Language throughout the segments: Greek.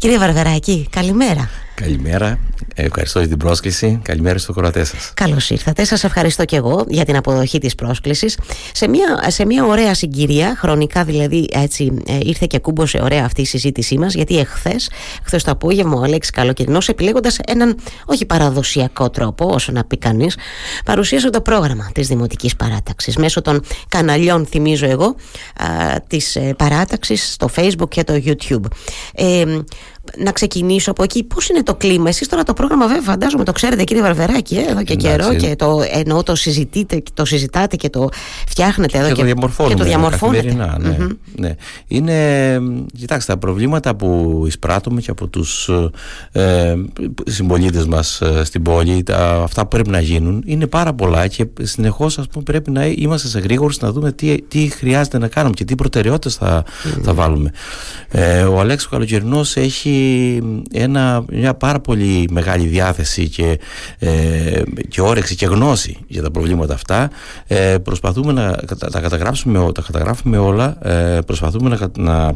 Κύριε Βαρβεράκη, καλημέρα. Καλημέρα. Ευχαριστώ για την πρόσκληση. Καλημέρα στο κορατέ σας. Καλώς ήρθατε. Σας ευχαριστώ και εγώ για την αποδοχή της πρόσκλησης. Σε μια, σε μια ωραία συγκυρία, χρονικά δηλαδή έτσι ε, ήρθε και κούμπωσε ωραία αυτή η συζήτησή μας, γιατί εχθές, χθες το απόγευμα, ο Αλέξης Καλοκαιρινός, επιλέγοντας έναν όχι παραδοσιακό τρόπο, όσο να πει κανείς, παρουσίασε το πρόγραμμα της Δημοτικής Παράταξης μέσω των καναλιών, θυμίζω εγώ, της ε, παράταξης στο Facebook και το YouTube. Ε, να ξεκινήσω από εκεί. Πώς είναι το κλίμα, εσείς τώρα το πρόγραμμα, βέβαια, φαντάζομαι το ξέρετε, κύριε Βαρβεράκη, ε, εδώ και καιρό και το, εννοώ, το, συζητείτε, το συζητάτε και το φτιάχνετε εδώ και, και, το διαμορφώνουμε. Και το διαμορφώνετε. Ναι, mm-hmm. ναι. Είναι, κοιτάξτε, τα προβλήματα που εισπράττουμε και από τους ε, συμπολίτες μας ε, στην πόλη, τα, αυτά που πρέπει να γίνουν, είναι πάρα πολλά και συνεχώς πρέπει να είμαστε σε γρήγορου να δούμε τι, τι χρειάζεται να κάνουμε και τι προτεραιότητες θα, mm-hmm. θα βάλουμε. Ε, ο Αλέξο Καλοκαιρινό έχει ένα, μια πάρα πολύ μεγάλη διάθεση και, ε, και όρεξη και γνώση για τα προβλήματα αυτά. Ε, προσπαθούμε να τα καταγράψουμε, τα καταγράφουμε όλα, ε, προσπαθούμε να, να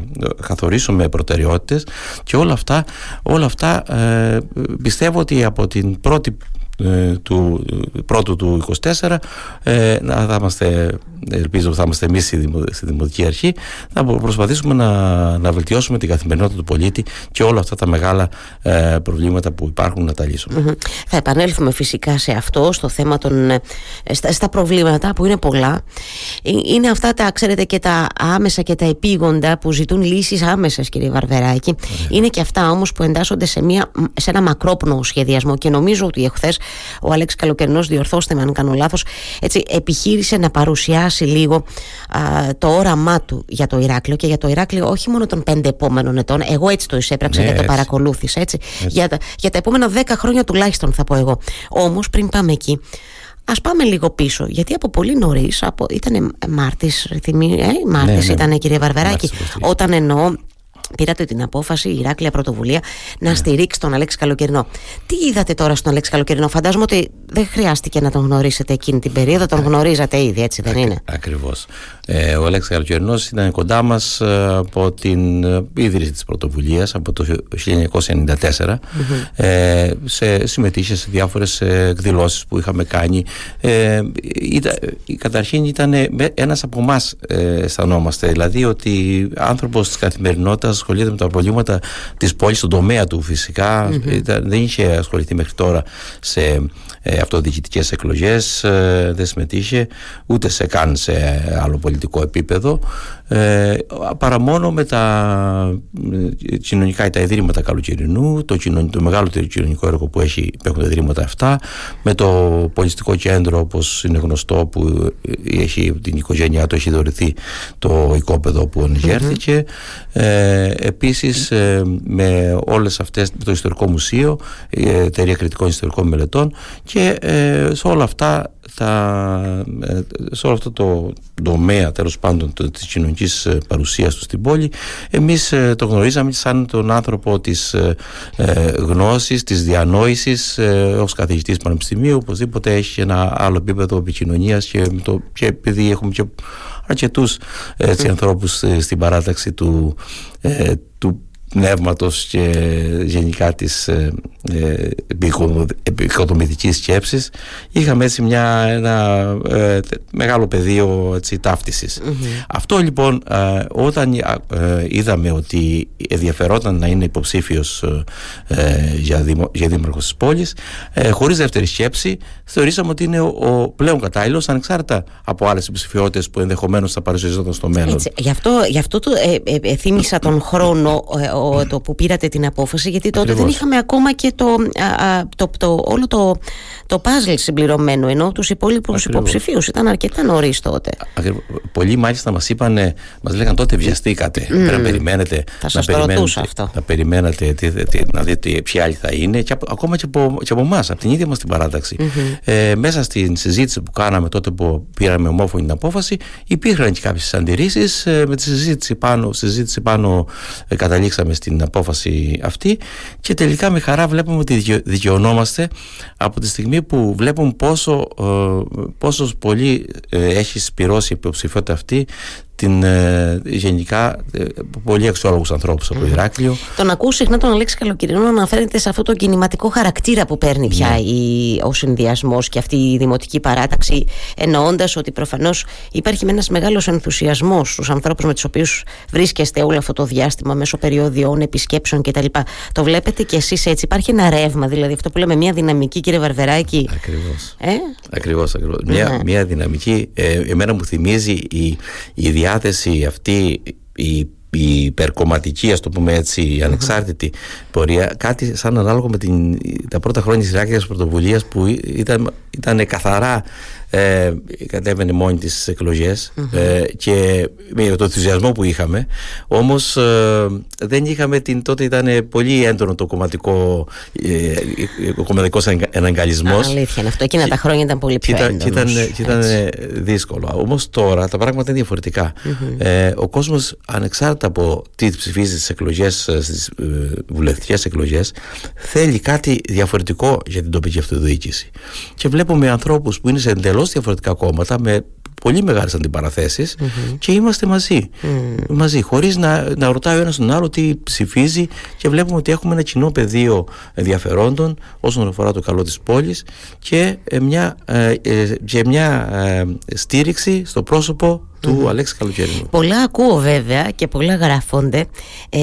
καθορίσουμε προτεραιότητες και όλα αυτά, όλα αυτά ε, πιστεύω ότι από την πρώτη ε, του πρώτου του 24 ε, θα είμαστε ελπίζω θα είμαστε εμείς στη, Δημοτική Αρχή θα προσπαθήσουμε να, να βελτιώσουμε την καθημερινότητα του πολίτη και όλα αυτά τα μεγάλα ε, προβλήματα που υπάρχουν να τα λυσουμε Θα επανέλθουμε φυσικά σε αυτό στο θέμα των ε, στα, στα, προβλήματα που είναι πολλά. Ε, είναι αυτά τα ξέρετε και τα άμεσα και τα επίγοντα που ζητούν λύσεις άμεσες κύριε Βαρβεράκη. Είναι και αυτά όμως που εντάσσονται σε, μια, σε ένα μακρόπνο σχεδιασμό. Και νομίζω ότι εχθές ο Αλέξης Καλοκαιρινός, διορθώστε με αν κάνω λάθος, επιχείρησε να παρουσιάσει λίγο α, το όραμά του για το Ηράκλειο και για το Ηράκλειο όχι μόνο των πέντε επόμενων ετών. Εγώ έτσι το εισέπραξα ναι, και το παρακολούθησα. Έτσι, Για, τα, για τα επόμενα δέκα χρόνια τουλάχιστον θα πω εγώ. Όμως πριν πάμε εκεί, Α πάμε λίγο πίσω, γιατί από πολύ νωρίς, ήταν Μάρτης, ε, Μάρτης ναι, ναι. ήταν κύριε Βαρβεράκη, όταν εννοώ πήρατε την απόφαση, η Ηράκλεια Πρωτοβουλία, να ναι. στηρίξει τον Αλέξη Καλοκαιρινό. Τι είδατε τώρα στον Αλέξη Καλοκαιρινό, Φαντάζομαι ότι δεν χρειάστηκε να τον γνωρίσετε εκείνη την περίοδο, τον γνωρίζατε ήδη, έτσι δεν είναι; Ακριβώς. Ε, ο Αλέξης Καλοκαιρινός ήταν κοντά μας ε, από την ε, ίδρυση της πρωτοβουλίας από το 1994. Ε, σε, συμμετείχε σε διάφορες εκδηλώσεις που είχαμε κάνει. Ε, ήταν, καταρχήν ήταν ένας από εμάς, αισθανόμαστε. Δηλαδή ότι άνθρωπος της καθημερινότητας ασχολείται με τα προβλήματα της πόλης, στον τομέα του φυσικα δεν είχε ασχοληθεί μέχρι τώρα σε ε, αυτοδιοικητικές εκλογές ε, δεν συμμετείχε ούτε σε καν σε άλλο πολιτικό επίπεδο. Ε, παρά μόνο με τα ε, κοινωνικά τα ιδρύματα καλοκαιρινού το, το μεγάλο κοινωνικό έργο που, έχει, που έχουν τα ιδρύματα αυτά με το πολιτιστικό κέντρο όπως είναι γνωστό που έχει, την οικογένειά του έχει δωρηθεί το οικόπεδο που ενηγέρθηκε ε, επίσης ε, με όλες αυτές το ιστορικό μουσείο η εταιρεία κριτικών ιστορικών μελετών και ε, σε όλα αυτά τα, ε, σε όλο αυτό το τομέα τέλος πάντων της κοινωνικής ε, παρουσίας τους στην πόλη εμείς το γνωρίζαμε σαν τον άνθρωπο της ε, γνώσης, της διανόησης ε, ως καθηγητής πανεπιστημίου οπωσδήποτε έχει ένα άλλο επίπεδο επικοινωνίας και, το, και επειδή έχουμε και αρκετούς έτσι, ανθρώπους στην παράταξη του, του πνεύματος και γενικά της ε, ε, επικοδομητικής σκέψης είχαμε έτσι μια, ένα ε, μεγάλο πεδίο έτσι, ταύτισης. Αυτό λοιπόν ε, όταν ε, είδαμε ότι ενδιαφερόταν να είναι υποψήφιος για, δημο, για δήμαρχος της πόλης χωρίς δεύτερη σκέψη θεωρήσαμε ότι είναι ο, ο πλέον κατάλληλος ανεξάρτητα από άλλες υποψηφιότητες που ενδεχομένως θα παρουσιαζόταν στο μέλλον. Έτσι, γι, αυτό, γι' αυτό το, θύμισα τον χρόνο το που πήρατε την απόφαση, γιατί τότε δεν είχαμε ακόμα και το, το, το, όλο το, το puzzle συμπληρωμένο, ενώ τους υπόλοιπους υποψηφίους ήταν αρκετά νωρίς τότε. Ακριβώς. Πολλοί μάλιστα μας είπαν, μας λέγανε τότε βιαστήκατε. Mm. Πρέπει να περιμένετε. Θα να περιμένετε, αυτό. Να περιμένετε τι, τι, να δείτε ποιοι άλλοι θα είναι, και από, ακόμα και από, και από εμάς, από την ίδια μας την παράταξη. Mm-hmm. Ε, μέσα στην συζήτηση που κάναμε τότε που πήραμε ομόφωνη την απόφαση, υπήρχαν και κάποιες αντιρρήσεις. Ε, με τη συζήτηση πάνω, συζήτηση πάνω ε, καταλήξαμε στην απόφαση αυτή και τελικά με χαρά βλέπουμε ότι δικαιωνόμαστε από τη στιγμή που βλέπουμε πόσο, ε, πόσος πολύ ε, έχει σπυρώσει η υποψηφιότητα αυτή την, ε, γενικά ε, πολύ αξιόλογους ανθρώπους από το Ηράκλειο. Τον ακούω συχνά τον Αλέξη Καλοκυρινό να αναφέρεται σε αυτό το κινηματικό χαρακτήρα που παίρνει πια ναι. η, ο συνδυασμός και αυτή η δημοτική παράταξη εννοώντας ότι προφανώς υπάρχει ένας μεγάλος ενθουσιασμός στους ανθρώπους με τους οποίους βρίσκεστε όλο αυτό το διάστημα μέσω περιόδιων, επισκέψεων κτλ. Το βλέπετε κι εσείς έτσι; Υπάρχει ένα ρεύμα δηλαδή αυτό που λέμε μια δυναμική κύριε Βαρβεράκη; Ακριβώς. Ε; Ακριβώς, ακριβώς. Μια, ναι. μια δυναμική, ε, εμένα μου θυμίζει η, η διάθεση αυτή η η υπερκομματική, ας το πούμε έτσι, η ανεξάρτητη πορεία, κάτι σαν ανάλογο με την, τα πρώτα χρόνια της Ιράκιας πρωτοβουλίας που ήταν, ήταν καθαρά ε, κατέβαινε μόνη της εκλογές. Ε, και με τον ενθουσιασμό που είχαμε. Όμως ε, δεν είχαμε την τότε ήταν πολύ έντονο το κομματικό ε, ο κομματικός εναγκαλισμός. Αλήθεια είναι αυτό, εκείνα τα χρόνια ήταν πολύ πιο έντονος και ήταν, και ήταν δύσκολο. Όμως τώρα τα πράγματα είναι διαφορετικά. Ε, ο κόσμος ανεξάρτητα από τι ψηφίζει στις εκλογές στις βουλευτικές εκλογές θέλει κάτι διαφορετικό για την τοπική αυτοδιοίκηση. Και βλέπουμε ανθρώπους που είναι σε εντελώς διαφορετικά κόμματα με πολύ μεγάλες αντιπαραθέσεις και είμαστε μαζί, μαζί χωρίς να, να ρωτάει ο ένας τον άλλο τι ψηφίζει και βλέπουμε ότι έχουμε ένα κοινό πεδίο ενδιαφερόντων όσον αφορά το καλό της πόλης και ε, μια, ε, ε, και μια στήριξη στο πρόσωπο του Αλέξη Καλοκαιρινού. Πολλά ακούω βέβαια και πολλά γράφονται ε,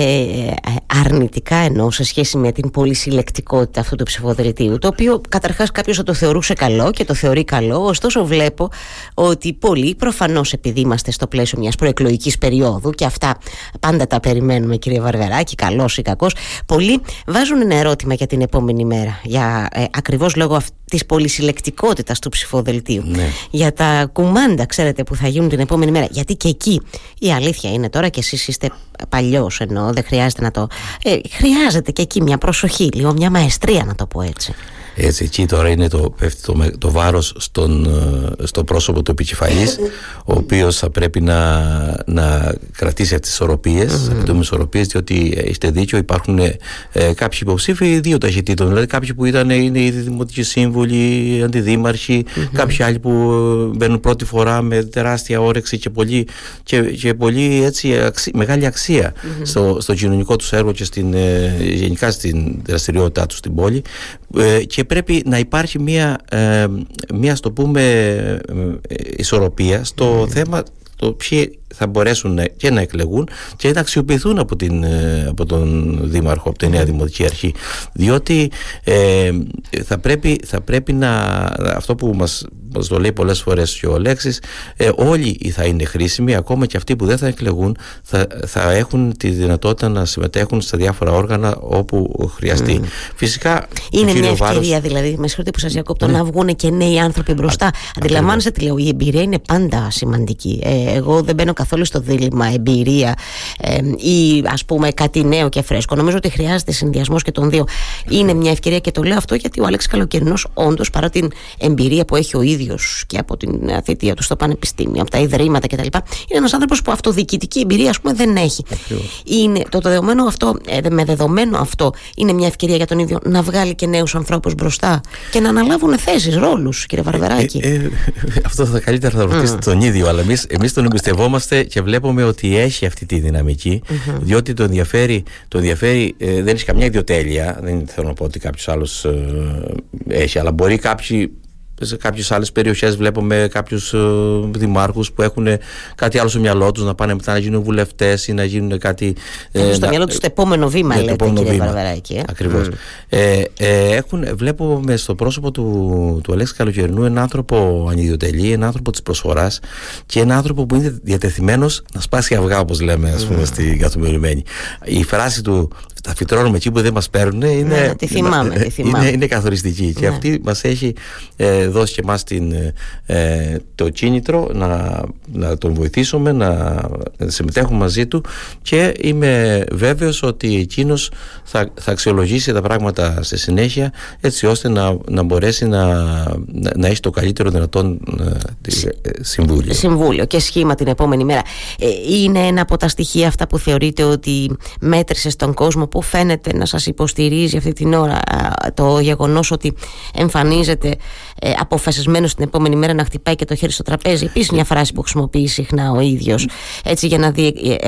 αρνητικά ενώ σε σχέση με την πολυσυλλεκτικότητα αυτού του ψηφοδελτίου το οποίο καταρχάς κάποιος θα το θεωρούσε καλό και το θεωρεί καλό ωστόσο βλέπω ότι πολλοί προφανώς επειδή είμαστε στο πλαίσιο μιας προεκλογικής περίοδου και αυτά πάντα τα περιμένουμε κύριε Βαρβεράκη καλός ή κακός πολλοί βάζουν ένα ερώτημα για την επόμενη μέρα για ε, ακριβώς λόγω της πολυσυλλεκτικότητας του ψηφοδελτίου ναι. για τα κουμάντα ξέρετε που θα γίνουν την επόμενη μέρα. Γιατί και εκεί η αλήθεια είναι τώρα και εσείς είστε παλιός ενώ δεν χρειάζεται να το. Ε, χρειάζεται και εκεί μια προσοχή, λίγο μια μαεστρία να το πω έτσι. Έτσι, εκεί τώρα είναι το, το, το βάρος στον, ε, στο πρόσωπο του επικεφαλής ο οποίος θα πρέπει να, να κρατήσει αυτές τις ισορροπίες, mm-hmm. ισορροπίες διότι έχετε δίκιο υπάρχουν ε, κάποιοι υποψήφοι δύο ταχυτήτων δηλαδή κάποιοι που ήταν είναι ήδη δημοτικοί σύμβουλοι, αντιδήμαρχοι mm-hmm. κάποιοι άλλοι που μπαίνουν πρώτη φορά με τεράστια όρεξη και πολύ, και, και πολύ έτσι, μεγάλη αξία mm-hmm. στο, στο κοινωνικό τους έργο και στην, ε, γενικά στην δραστηριότητά τους στην πόλη ε, και πρέπει να υπάρχει μια, ε, μια στο πούμε ε, ισορροπία στο θέμα το ποιοι θα μπορέσουν και να εκλεγούν και να αξιοποιηθούν από, την, από τον Δήμαρχο, από τη Νέα Δημοτική Αρχή. Διότι ε, θα, πρέπει, θα πρέπει να. Αυτό που μας, μας το λέει πολλές φορές και ο Λέξης, ε, όλοι θα είναι χρήσιμοι, ακόμα και αυτοί που δεν θα εκλεγούν, θα, θα έχουν τη δυνατότητα να συμμετέχουν στα διάφορα όργανα όπου χρειαστεί. Φυσικά. Είναι μια ευκαιρία, βάρος... δηλαδή, με συγχωρείτε που σας διακόπτω, ναι. να βγουν και νέοι άνθρωποι μπροστά. Αντιλαμβάνεστε τι λέω, η εμπειρία είναι πάντα σημαντική. Ε, εγώ δεν μπαίνω καθόλου στο δίλημα εμπειρία ε, ή ας πούμε κάτι νέο και φρέσκο. Νομίζω ότι χρειάζεται συνδυασμός και των δύο. Είναι μια ευκαιρία και το λέω αυτό γιατί ο Άλεξ Καλοκαιρινός, όντως παρά την εμπειρία που έχει ο ίδιος και από την θητεία του στο πανεπιστήμιο, από τα ιδρύματα κτλ., είναι ένας άνθρωπος που αυτοδιοικητική εμπειρία ας πούμε, δεν έχει. Είναι, το, δεδομένο αυτό, ε, με δεδομένο αυτό, είναι μια ευκαιρία για τον ίδιο να βγάλει και νέους ανθρώπους μπροστά και να αναλάβουν θέσεις, ρόλους, κύριε Βαρβεράκη. Ε, ε, αυτό θα καλύτερα θα ρωτήσετε τον ίδιο, αλλά εμείς τον εμπιστευόμαστε και βλέπουμε ότι έχει αυτή τη δυναμικη διότι το ενδιαφέρει, το ενδιαφέρει ε, δεν έχει καμιά ιδιοτέλεια. Δεν θέλω να πω ότι κάποιος άλλος ε, έχει, αλλά μπορεί κάποιοι σε κάποιες άλλες περιοχές βλέπουμε κάποιους ε, δημάρχους που έχουν κάτι άλλο στο μυαλό τους να πάνε μετά να γίνουν βουλευτές ή να γίνουν κάτι. Ε, στο μυαλό τους το επόμενο βήμα, λέτε, το επόμενο κύριε Βαρβαράκη. Ε. Ακριβώς. Mm. Ε, ε, έχουν, βλέπουμε στο πρόσωπο του, του Αλέξη Καλοκαιρινού έναν άνθρωπο ανιδιοτελή, έναν άνθρωπο της προσφοράς και έναν άνθρωπο που είναι διατεθειμένος να σπάσει αυγά, όπως λέμε, ας πούμε, mm. στην καθημερινή. Η φράση του τα φυτρώνουμε εκεί που δεν μας παίρνουν είναι, ναι, τη θυμάμαι, τη θυμάμαι. είναι, είναι καθοριστική ναι. και αυτή μας έχει ε, δώσει και εμάς την, ε, το κίνητρο να, να τον βοηθήσουμε να, να συμμετέχουμε μαζί του και είμαι βέβαιος ότι εκείνος θα, θα αξιολογήσει τα πράγματα στη συνέχεια έτσι ώστε να, να μπορέσει να, να, να έχει το καλύτερο δυνατόν ε, συμβούλιο. Συμβούλιο και σχήμα την επόμενη μέρα. Ε, είναι ένα από τα στοιχεία αυτά που θεωρείτε ότι μέτρησε στον κόσμο που φαίνεται να σας υποστηρίζει αυτή την ώρα το γεγονός ότι εμφανίζεται ε, αποφασισμένος την επόμενη μέρα να χτυπάει και το χέρι στο τραπέζι. Επίσης μια φράση που χρησιμοποιεί συχνά ο ίδιος. Έτσι για να,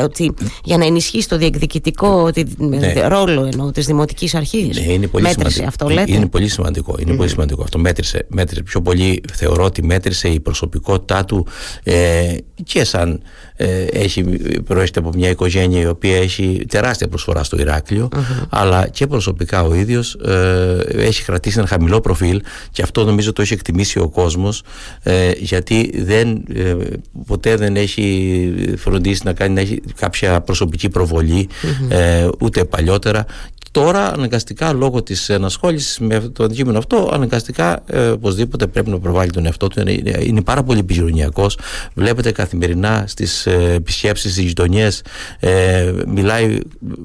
ότι, για να ενισχύσει το διεκδικητικό ναι. ρόλο εννοώ της δημοτικής αρχής. Ναι, είναι πολύ μέτρησε σημαντικό. αυτό, λέτε; Είναι πολύ σημαντικό. Είναι πολύ σημαντικό. Αυτό μέτρησε, μέτρησε. Πιο πολύ θεωρώ ότι μέτρησε η προσωπικότητά του ε, και σαν ε, έχει προέρχεται από μια οικογένεια η οποία έχει τεράστια προσφορά στο ηρακλειο αλλά και προσωπικά ο ίδιος ε, έχει κρατήσει ένα χαμηλό προφίλ και αυτό νομίζω το έχει εκτιμήσει ο κόσμος ε, γιατί δεν, ε, ποτέ δεν έχει φροντίσει να κάνει να έχει κάποια προσωπική ούτε παλιότερα Τώρα αναγκαστικά λόγω της ενασχόλησης με το αντικείμενο αυτό, αναγκαστικά ε, οπωσδήποτε πρέπει να προβάλλει τον εαυτό του. Είναι, είναι πάρα πολύ επικοινωνιακός. Βλέπετε καθημερινά στις ε, επισκέψεις, στις γειτονιές, ε, μιλάει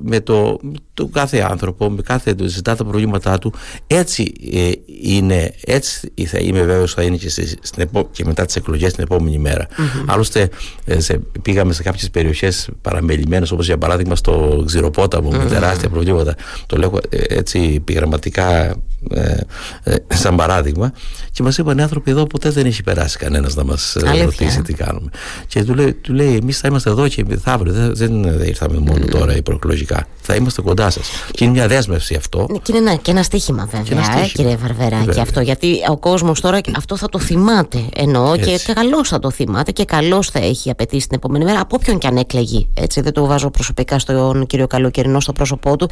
με το, το κάθε άνθρωπο, με κάθε ζητά τα προβλήματά του. Έτσι ε, είναι, έτσι θα είμαι βέβαιος θα είναι και, στην και μετά τις εκλογές την επόμενη μέρα. Mm-hmm. Άλλωστε, ε, σε, πήγαμε σε κάποιες περιοχές παραμελημένες, όπως για παράδειγμα στο Ξηροπόταμο, mm-hmm. με τεράστια προβλήματα το λέω ε, έτσι επιγραμματικά ε, ε, σαν παράδειγμα. Και μας είπαν οι άνθρωποι εδώ ποτέ δεν έχει περάσει κανένας να μας ε, ρωτήσει τι κάνουμε και του λέει, του λέει εμείς θα είμαστε εδώ και θα αύριο δεν, δεν ήρθαμε μόνο mm. τώρα προεκλογικά θα είμαστε κοντά σας και είναι μια δέσμευση αυτό. Ναι, και είναι ένα, και ένα στίχημα βέβαια ένα στίχημα. Ε, κύριε Βαρβεράκη αυτό γιατί ο κόσμος τώρα αυτό θα το θυμάται εννοώ και, και καλώς θα το θυμάται και καλώς θα έχει απαιτήσει την επόμενη μέρα από όποιον και αν έκλεγει έτσι δεν το βάζω προσωπικά στον κύριο Καλοκαιρινό στο πρόσωπό του.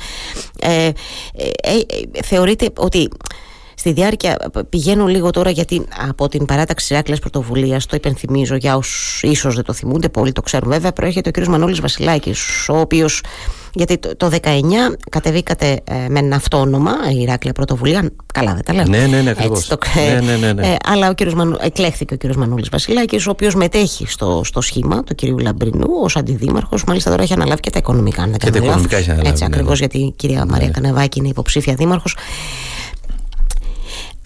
Ε, ε, ε, θεωρείτε ότι στη διάρκεια πηγαίνω λίγο τώρα γιατί από την παράταξη Άκλας Πρωτοβουλίας το υπενθυμίζω για όσους ίσως δεν το θυμούνται πολύ το ξέρουν βέβαια προέρχεται ο κ. Μανώλης Βασιλάκης ο οποίος γιατί το, το 19 κατεβήκατε ε, με ένα αυτόνομα η Ηράκλεια Πρωτοβουλία. Καλά, δεν τα λέω. Ναι, ναι, ναι, ακριβώς. το, ναι, ναι, ναι, ναι. Ε, αλλά ο κύριος Μανου, εκλέχθηκε ο κύριος Μανούλη Βασιλάκης, ο οποίος μετέχει στο, στο σχήμα του κυρίου Λαμπρινού ως αντιδήμαρχος. Μάλιστα τώρα έχει αναλάβει και τα οικονομικά. Αν δεν και τα οικονομικά έχει αναλάβει. Έτσι, ναι, ακριβώς γιατί η κυρία Μαρία ναι. Κανεβάκη είναι υποψήφια δήμαρχος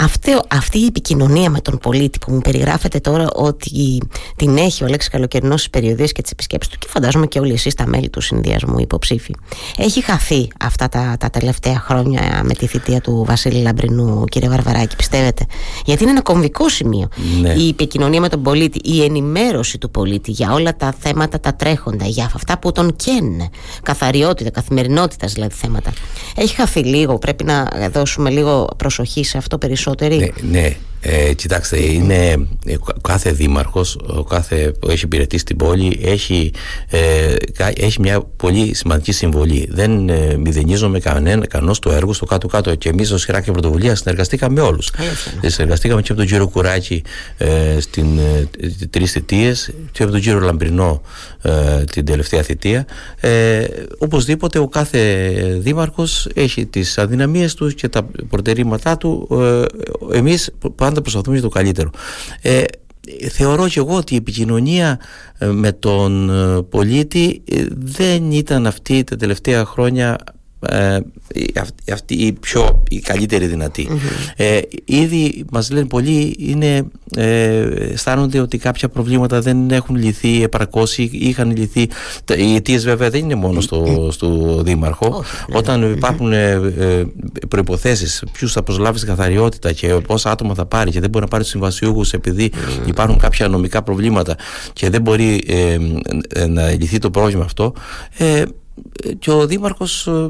αυτή, αυτή η επικοινωνία με τον πολίτη που μου περιγράφεται τώρα ότι την έχει ο Λέξη Καλοκαιρινός στις περιοδίες και τις επισκέψεις του και φαντάζομαι και όλοι εσείς τα μέλη του συνδυασμού υποψήφοι. Έχει χαθεί αυτά τα, τα τελευταία χρόνια με τη θητεία του Βασίλη Λαμπρινού, κύριε Βαρβαράκη, πιστεύετε; Γιατί είναι ένα κομβικό σημείο. Ναι. Η επικοινωνία με τον πολίτη, η ενημέρωση του πολίτη για όλα τα θέματα τα τρέχοντα, για αυτά που τον καίνε. Καθαριότητα, καθημερινότητα δηλαδή θέματα. Έχει χαθεί λίγο. Πρέπει να δώσουμε λίγο προσοχή σε αυτό περισσότερο ναι, ναι. Ε, κοιτάξτε, είναι ε, κάθε δήμαρχος, ο κάθε που έχει υπηρετήσει την πόλη έχει, ε, έχει μια πολύ σημαντική συμβολή. Δεν ε, μηδενίζομαι κανένα, κανός το έργο στο κάτω-κάτω και εμείς ως Χειράκια Πρωτοβουλίας συνεργαστήκαμε με όλους. Συνεργαστήκαμε και με τον κύριο Κουράκη ε, στην ε, τρεις θητείες και με τον κύριο Λαμπρινό ε, την τελευταία θητεία. Ε, οπωσδήποτε ο κάθε δήμαρχος έχει τις αδυναμίες του και τα προτερήματά του. Ε, εμείς πάντα προσπαθούμε για το καλύτερο. Ε, θεωρώ και εγώ ότι η επικοινωνία ε, με τον ε, πολίτη ε, δεν ήταν αυτή τα τελευταία χρόνια ε, αυτή η πιο η καλύτερη ε, ήδη μας λένε πολλοί είναι, ε, αισθάνονται ότι κάποια προβλήματα δεν έχουν λυθεί επαρκώς ή είχαν λυθεί. Οι αιτίες βέβαια δεν είναι μόνο στο, στο δήμαρχο. Όταν υπάρχουν ε, ε, προϋποθέσεις ποιους θα προσλάβεις στην καθαριότητα και πόσα άτομα θα πάρει και δεν μπορεί να πάρεις τους συμβασιούχους επειδή υπάρχουν κάποια νομικά προβλήματα και δεν μπορεί ε, να λυθεί το πρόβλημα αυτό και ο Δήμαρχος ε,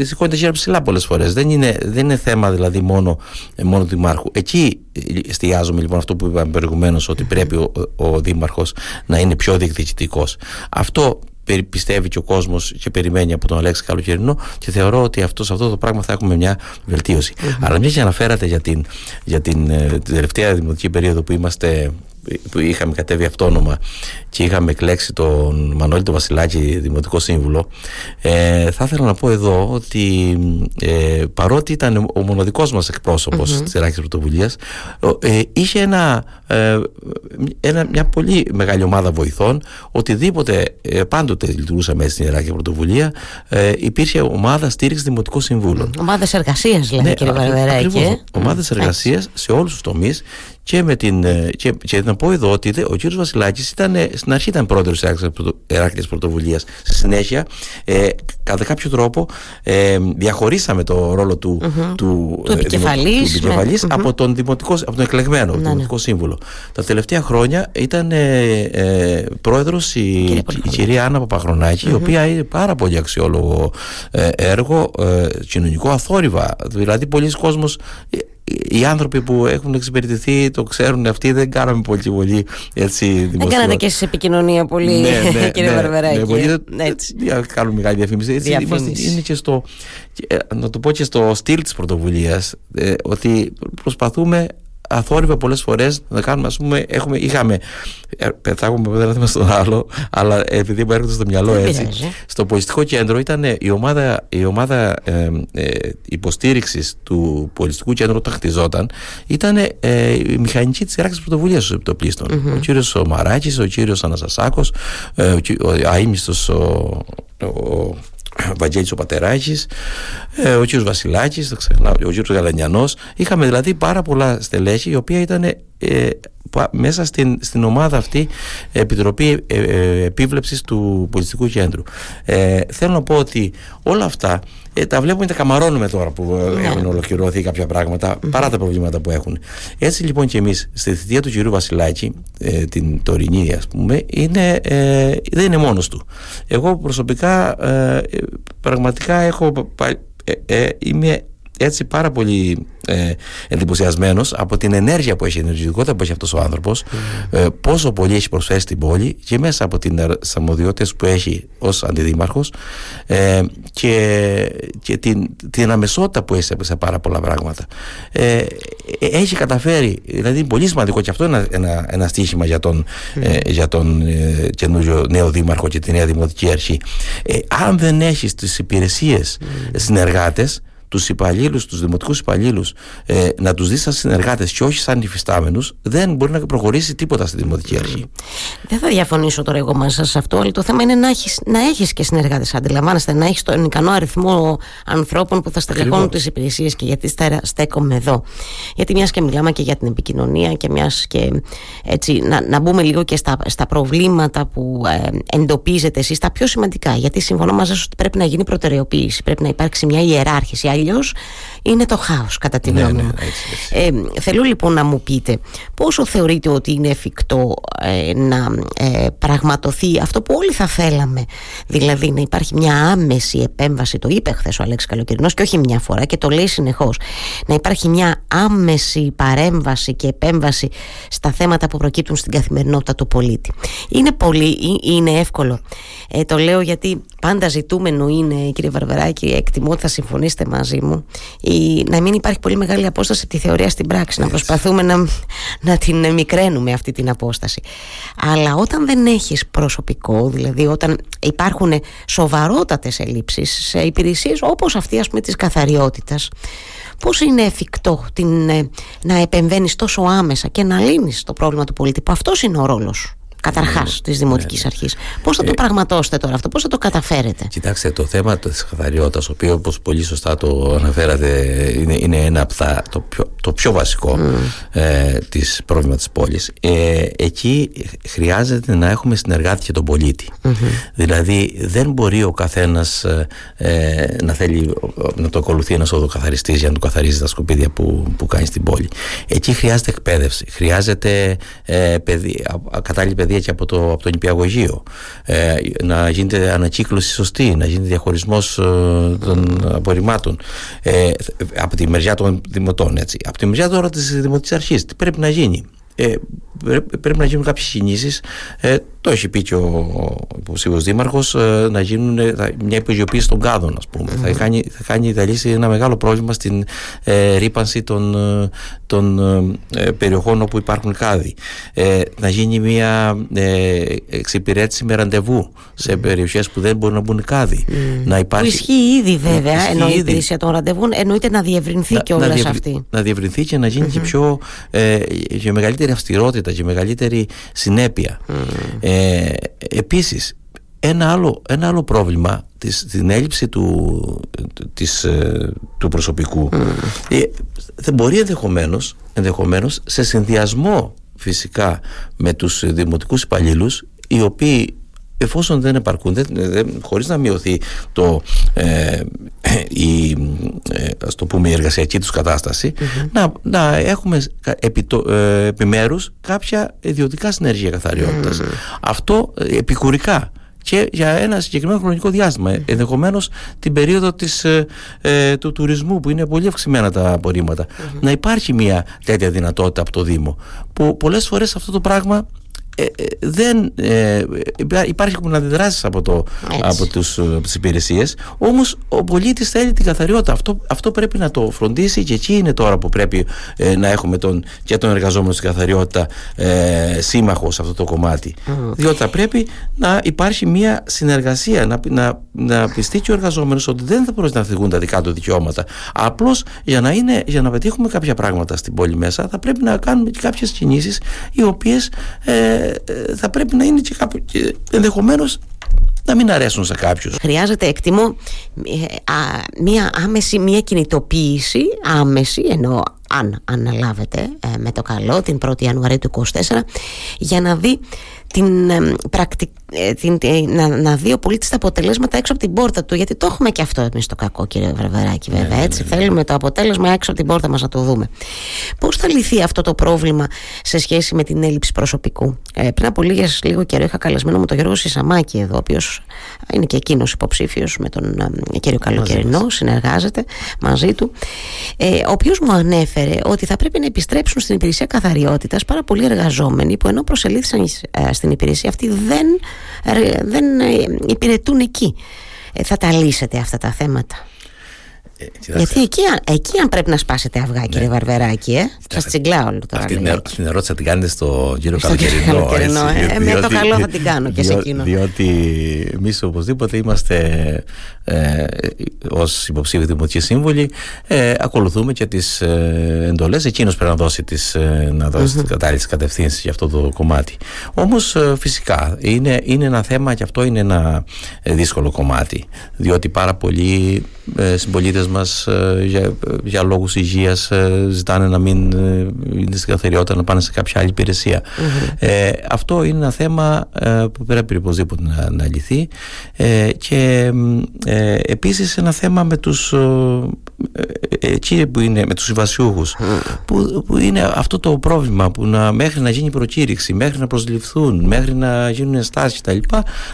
σηκώνεται γύρω ψηλά πολλές φορές. Δεν είναι, δεν είναι θέμα δηλαδή μόνο, ε, μόνο του Δημάρχου. Εκεί εστιάζουμε λοιπόν αυτό που είπαμε προηγουμένως, ότι πρέπει ο, ο Δήμαρχος να είναι πιο διεκδικητικός. Αυτό πιστεύει και ο κόσμος και περιμένει από τον Αλέξη Καλοκαιρινό και θεωρώ ότι αυτό, σε αυτό το πράγμα θα έχουμε μια βελτίωση. Αλλά μια και αναφέρατε για την, για την, ε, την τελευταία δημοτική περίοδο που είμαστε που είχαμε κατέβει αυτόνομα και είχαμε εκλέξει τον Μανώλη τον Βασιλάκη Δημοτικό Σύμβουλο ε, θα ήθελα να πω εδώ ότι ε, παρότι ήταν ο μοναδικός μας εκπρόσωπος mm-hmm. της Ιράκης Πρωτοβουλίας ε, είχε ένα, ε, ένα, μια πολύ μεγάλη ομάδα βοηθών. Οτιδήποτε ε, πάντοτε λειτουργούσαμε στην Ιράκη Πρωτοβουλία ε, υπήρχε ομάδα στήριξης Δημοτικών Συμβούλων Ομάδες εργασίας δηλαδή ναι, κύριε Βαρβεράκη Ομάδες εργασίας σε όλους τους τομείς και, με την, ε, και, και να πω εδώ ότι ο κύριος Βασιλάκης ήταν, ε, στην αρχή ήταν πρόεδρος της Εράκλειας Πρωτοβουλίας στη συνέχεια ε, κατά κάποιο τρόπο ε, διαχωρίσαμε το ρόλο του, mm-hmm. του, του επικεφαλής, του ναι. από, τον δημοτικό, από τον εκλεγμένο ναι, δημοτικό ναι. σύμβουλο τα τελευταία χρόνια ήταν ε, πρόεδρος η, η, η, κυρία Άννα Παπαχρονάκη mm-hmm. η οποία είναι πάρα πολύ αξιόλογο έργο κοινωνικό αθόρυβα δηλαδή πολλοί κόσμος οι άνθρωποι που έχουν εξυπηρετηθεί το ξέρουν αυτοί δεν κάναμε πολύ πολύ έτσι δημοσιότητα. Δεν κάνατε και σε επικοινωνία πολύ ναι, ναι, κύριε ναι, Βαρβεράκη. Ναι, πολύ, έτσι. κάνουμε μεγάλη διαφήμιση. Έτσι, διαφήμιση. είναι και στο, ε, να το πω και στο στυλ της πρωτοβουλίας ε, ότι προσπαθούμε αθόρυβα πολλές φορές να κάνουμε ας πούμε έχουμε, είχαμε ε, θα έχουμε δεν στον άλλο αλλά επειδή μου έρχεται στο μυαλό έτσι στο πολιτιστικό κέντρο ήταν η ομάδα, η ομάδα ε, ε, υποστήριξης του πολιτιστικού κέντρου όταν χτιζόταν ήταν ε, η μηχανική της Ιράκης Πρωτοβουλίας των επιτοπλίστων mm-hmm. ο κύριος ο Μαράκης, ο κύριος Αναστασάκος ε, ο, ο, αείμιστος ο, ο Βαγγέλης ο Πατεράκης, ε, ο κύριος Βασιλάκης, ο κύριος Γαλανιανός. Είχαμε δηλαδή πάρα πολλά στελέχη, η οποία ήταν ε, μέσα στην, στην ομάδα αυτή Επιτροπή ε, ε, Επίβλεψης του Πολιτιστικού Κέντρου. Ε, θέλω να πω ότι όλα αυτά ε, τα βλέπουμε και τα καμαρώνουμε τώρα που ε, ναι. έχουν ολοκληρωθεί κάποια παρά τα προβλήματα που έχουν. Έτσι λοιπόν και εμείς στη θητεία του κυρίου Βασιλάκη, ε, την τωρινή ας πούμε, είναι, δεν είναι μόνος του. Εγώ προσωπικά πραγματικά έχω, είμαι έτσι πάρα πολύ ε, εντυπωσιασμένος από την ενέργεια που έχει, η ενεργητικότητα που έχει αυτός ο άνθρωπος, ε, πόσο πολύ έχει προσφέρει στην πόλη και μέσα από τις αρμοδιότητες που έχει ως αντιδήμαρχος ε, και, και την, την αμεσότητα που έχει σε πάρα πολλά πράγματα. Ε, έχει καταφέρει, δηλαδή είναι πολύ σημαντικό και αυτό είναι ένα, ένα, ένα στίχημα για τον, ε, για τον ε, καινούριο νέο δήμαρχο και τη νέα δημοτική αρχή. Ε, αν δεν έχεις τις υπηρεσίες συνεργάτες, τους υπαλλήλους, τους δημοτικούς υπαλλήλους, ε, να τους δεις σαν συνεργάτες και όχι σαν υφιστάμενους, δεν μπορεί να προχωρήσει τίποτα στη δημοτική αρχή. Δεν θα διαφωνήσω τώρα εγώ μαζί σε αυτό, αλλά το θέμα είναι να έχεις να έχεις και συνεργάτες. Αντιλαμβάνεστε, να έχεις τον ικανό αριθμό ανθρώπων που θα στελεχώνουν τις υπηρεσίες και γιατί στέκομαι εδώ. Γιατί μιας και μιλάμε και για την επικοινωνία και μιας και έτσι να, να μπούμε λίγο και στα, στα προβλήματα που ε, εντοπίζετε εσείς, τα πιο σημαντικά. Γιατί συμφωνώ μαζί σας ότι πρέπει να γίνει προτεραιοποίηση, πρέπει να υπάρξει μια ιεράρχηση αλλιώς είναι το χάος, κατά τη ναι, γνώμη ναι, μου. Ε, θέλω λοιπόν να μου πείτε πόσο θεωρείτε ότι είναι εφικτό ε, να ε, πραγματοθεί αυτό που όλοι θα θέλαμε; Δηλαδή να υπάρχει μια άμεση επέμβαση, το είπε χθες ο Αλέξης Καλοκαιρινός και όχι μια φορά και το λέει συνεχώς. Να υπάρχει μια άμεση παρέμβαση και επέμβαση στα θέματα που προκύπτουν στην καθημερινότητα του πολίτη. Είναι πολύ, είναι εύκολο. Ε, το λέω γιατί πάντα ζητούμενο είναι, κύριε Βαρβεράκη, εκτιμώ ότι θα συμφωνήσετε μαζί μου, η, να μην υπάρχει πολύ μεγάλη απόσταση από τη θεωρία στην πράξη. Να προσπαθούμε να, να την μικραίνουμε αυτή την απόσταση. Αλλά όταν δεν έχεις προσωπικό, δηλαδή όταν υπάρχουν σοβαρότατες ελλείψεις σε υπηρεσίες όπως αυτή ας πούμε της καθαριότητας, πώς είναι εφικτό την, ε, να επεμβαίνεις τόσο άμεσα και να λύνεις το πρόβλημα του πολίτη, που αυτός είναι ο ρόλος καταρχάς ναι, της Δημοτικής ναι, ναι. Αρχής. Πώς θα το ε, πραγματώσετε τώρα αυτό, πώς θα το καταφέρετε; Κοιτάξτε, το θέμα της καθαριότητας, το οποίος όπως πολύ σωστά το αναφέρατε, είναι, είναι ένα από τα, το, πιο, το πιο βασικό mm. ε, της πρόβλημα της πόλης. Ε, εκεί χρειάζεται να έχουμε συνεργάτη και τον πολιτη Δηλαδή, δεν μπορεί ο καθένας ε, ε, να θέλει να το ακολουθεί ένας οδοκαθαριστής για να του καθαρίζει τα σκουπίδια που, που κάνει στην πόλη. Εκεί χρειάζεται εκπαίδευση, χρειάζεται ε, παιδί, κατάλληλη παιδεία και από το, από το νηπιαγωγείο ε, να γίνεται ανακύκλωση σωστή να γίνεται διαχωρισμός ε, των απορριμμάτων ε, από τη μεριά των δημοτών έτσι. από τη μεριά τώρα της δημοτικής αρχής τι πρέπει να γίνει; Ε, πρέπει να γίνουν κάποιες κινήσεις ε, το έχει πει και ο υποψήφιο δήμαρχος ε, να γίνουν μια υπογειοποίηση των κάδων, ας πούμε. Θα, κάνει, θα, κάνει, θα λύσει ένα μεγάλο πρόβλημα στην ε, ρήπανση των, ε, των ε, περιοχών όπου υπάρχουν κάδοι. Ε, να γίνει μια ε, εξυπηρέτηση με ραντεβού σε περιοχές που δεν μπορούν να μπουν κάδοι. Να υπάρχει... Που ισχύει ήδη βέβαια, ενώ η υπηρεσία των ραντεβού εννοείται να διευρυνθεί να, κιόλας αυτή. Να διευρυνθεί και να γίνει και πιο ε, και μεγαλύτερη αυστηρότητα και μεγαλύτερη συνέπεια. Ε, επίσης ένα άλλο, ένα άλλο πρόβλημα της, την έλλειψη του, της, ε, του προσωπικού ε, δεν μπορεί ενδεχομένως, ενδεχομένως σε συνδυασμό φυσικά με τους δημοτικούς υπαλλήλους, οι οποίοι εφόσον δεν επαρκούν δεν, δεν, χωρίς να μειωθεί το, ε, η, ε, ας το πούμε, η εργασιακή τους κατασταση να, να έχουμε επί, το, ε, επιμέρους κάποια ιδιωτικά συνεργεία αυτό ε, επικουρικά και για ένα συγκεκριμένο χρονικό διάστημα. Ε, Ενδεχομένως την περίοδο της, ε, ε, του τουρισμού που είναι πολύ αυξημένα τα απορριμματα Να υπάρχει μια τέτοια δυνατότητα από το Δήμο. Που πολλές φορές αυτό το πράγμα ε, ε, δεν ε, υπάρχει να αντιδράσεις από, το, από, τους, από τις υπηρεσίες. Όμως ο πολίτης θέλει την καθαριότητα. Αυτό, αυτό πρέπει να το φροντίσει και εκεί είναι τώρα που πρέπει να έχουμε τον, και τον εργαζόμενο στην καθαριότητα ε, σύμμαχο σε αυτό το κομμάτι. Διότι θα πρέπει να υπάρχει μια συνεργασία να, να, να πιστεί και ο εργαζόμενος ότι δεν θα πρόκειται να φυγούν τα δικά του δικαιώματα. Απλώς για να, είναι, για να πετύχουμε κάποια πράγματα στην πόλη μέσα θα πρέπει να κάνουμε και κάποιες κινήσεις οι οποίες ε, θα πρέπει να είναι και κάπου και ενδεχομένως να μην αρέσουν σε κάποιους. Χρειάζεται εκτιμώ μία άμεση, μία κινητοποίηση άμεση ενώ αν αναλάβετε ε, με το καλό την 1η Ιανουαρίου του 2024 για να δει την, πρακτι... Ε, την, να, να δει ο πολίτης τα αποτελέσματα έξω από την πόρτα του. Γιατί το έχουμε και αυτό εμείς το κακό, κύριε Βρεβεράκη, βέβαια. Ναι, ναι, έτσι. Ναι, Θέλουμε το αποτέλεσμα έξω από την πόρτα μας να το δούμε. Πώς θα λυθεί αυτό το πρόβλημα σε σχέση με την έλλειψη προσωπικού; Ε, πριν από λίγες λίγο καιρό είχα καλεσμένο μου τον Γιώργο Σισαμάκη εδώ, ο οποίος είναι και εκείνος υποψήφιος με τον ε, κύριο Καλοκαιρινό, συνεργάζεται μαζί του. Ε, ο οποίος μου ανέφερε ότι θα πρέπει να επιστρέψουν στην υπηρεσία καθαριότητας πάρα πολλοί εργαζόμενοι που ενώ προσελήφθησαν ε, στην υπηρεσία αυτή δεν, δεν ε, υπηρετούν εκεί. Ε, θα τα λύσετε αυτά τα θέματα. Ε, Γιατί εκεί, εκεί αν πρέπει να σπάσετε αυγά, ναι. κύριε Βαρβεράκη, ε, σας τσιγκλάω όλο τώρα. Αυτή την ερώτηση θα την κάνετε στο κύριο Καλοκαιρινό. ε, με το καλό θα την κάνω και σε εκείνο. Διότι εμείς οπωσδήποτε είμαστε ε, ως υποψήφοι δημοτικοί σύμβολοι, ε, ακολουθούμε και τις ε, εντολές. Εκείνος πρέπει να δώσει τις ε, να δώσει mm-hmm. κατάλληλες κατευθύνσεις για αυτό το κομμάτι. Όμως ε, φυσικά είναι, είναι ένα θέμα και αυτό είναι ένα ε, δύσκολο κομμάτι. Διότι πάρα πολλοί συμπολίτες μας ε, για, για λόγους υγείας ε, ζητάνε να μην ε, είναι στην καθαριότητα να πάνε σε κάποια άλλη ε, αυτό είναι ένα θέμα που πρέπει οπωσδήποτε να, να λυθεί. Και ε, επίσης ένα θέμα με τους εκεί που είναι με τους συμβασιούχους που, που είναι αυτό το πρόβλημα που να, μέχρι να γίνει προκήρυξη μέχρι να προσληφθούν, μέχρι να γίνουν ενστάσεις κτλ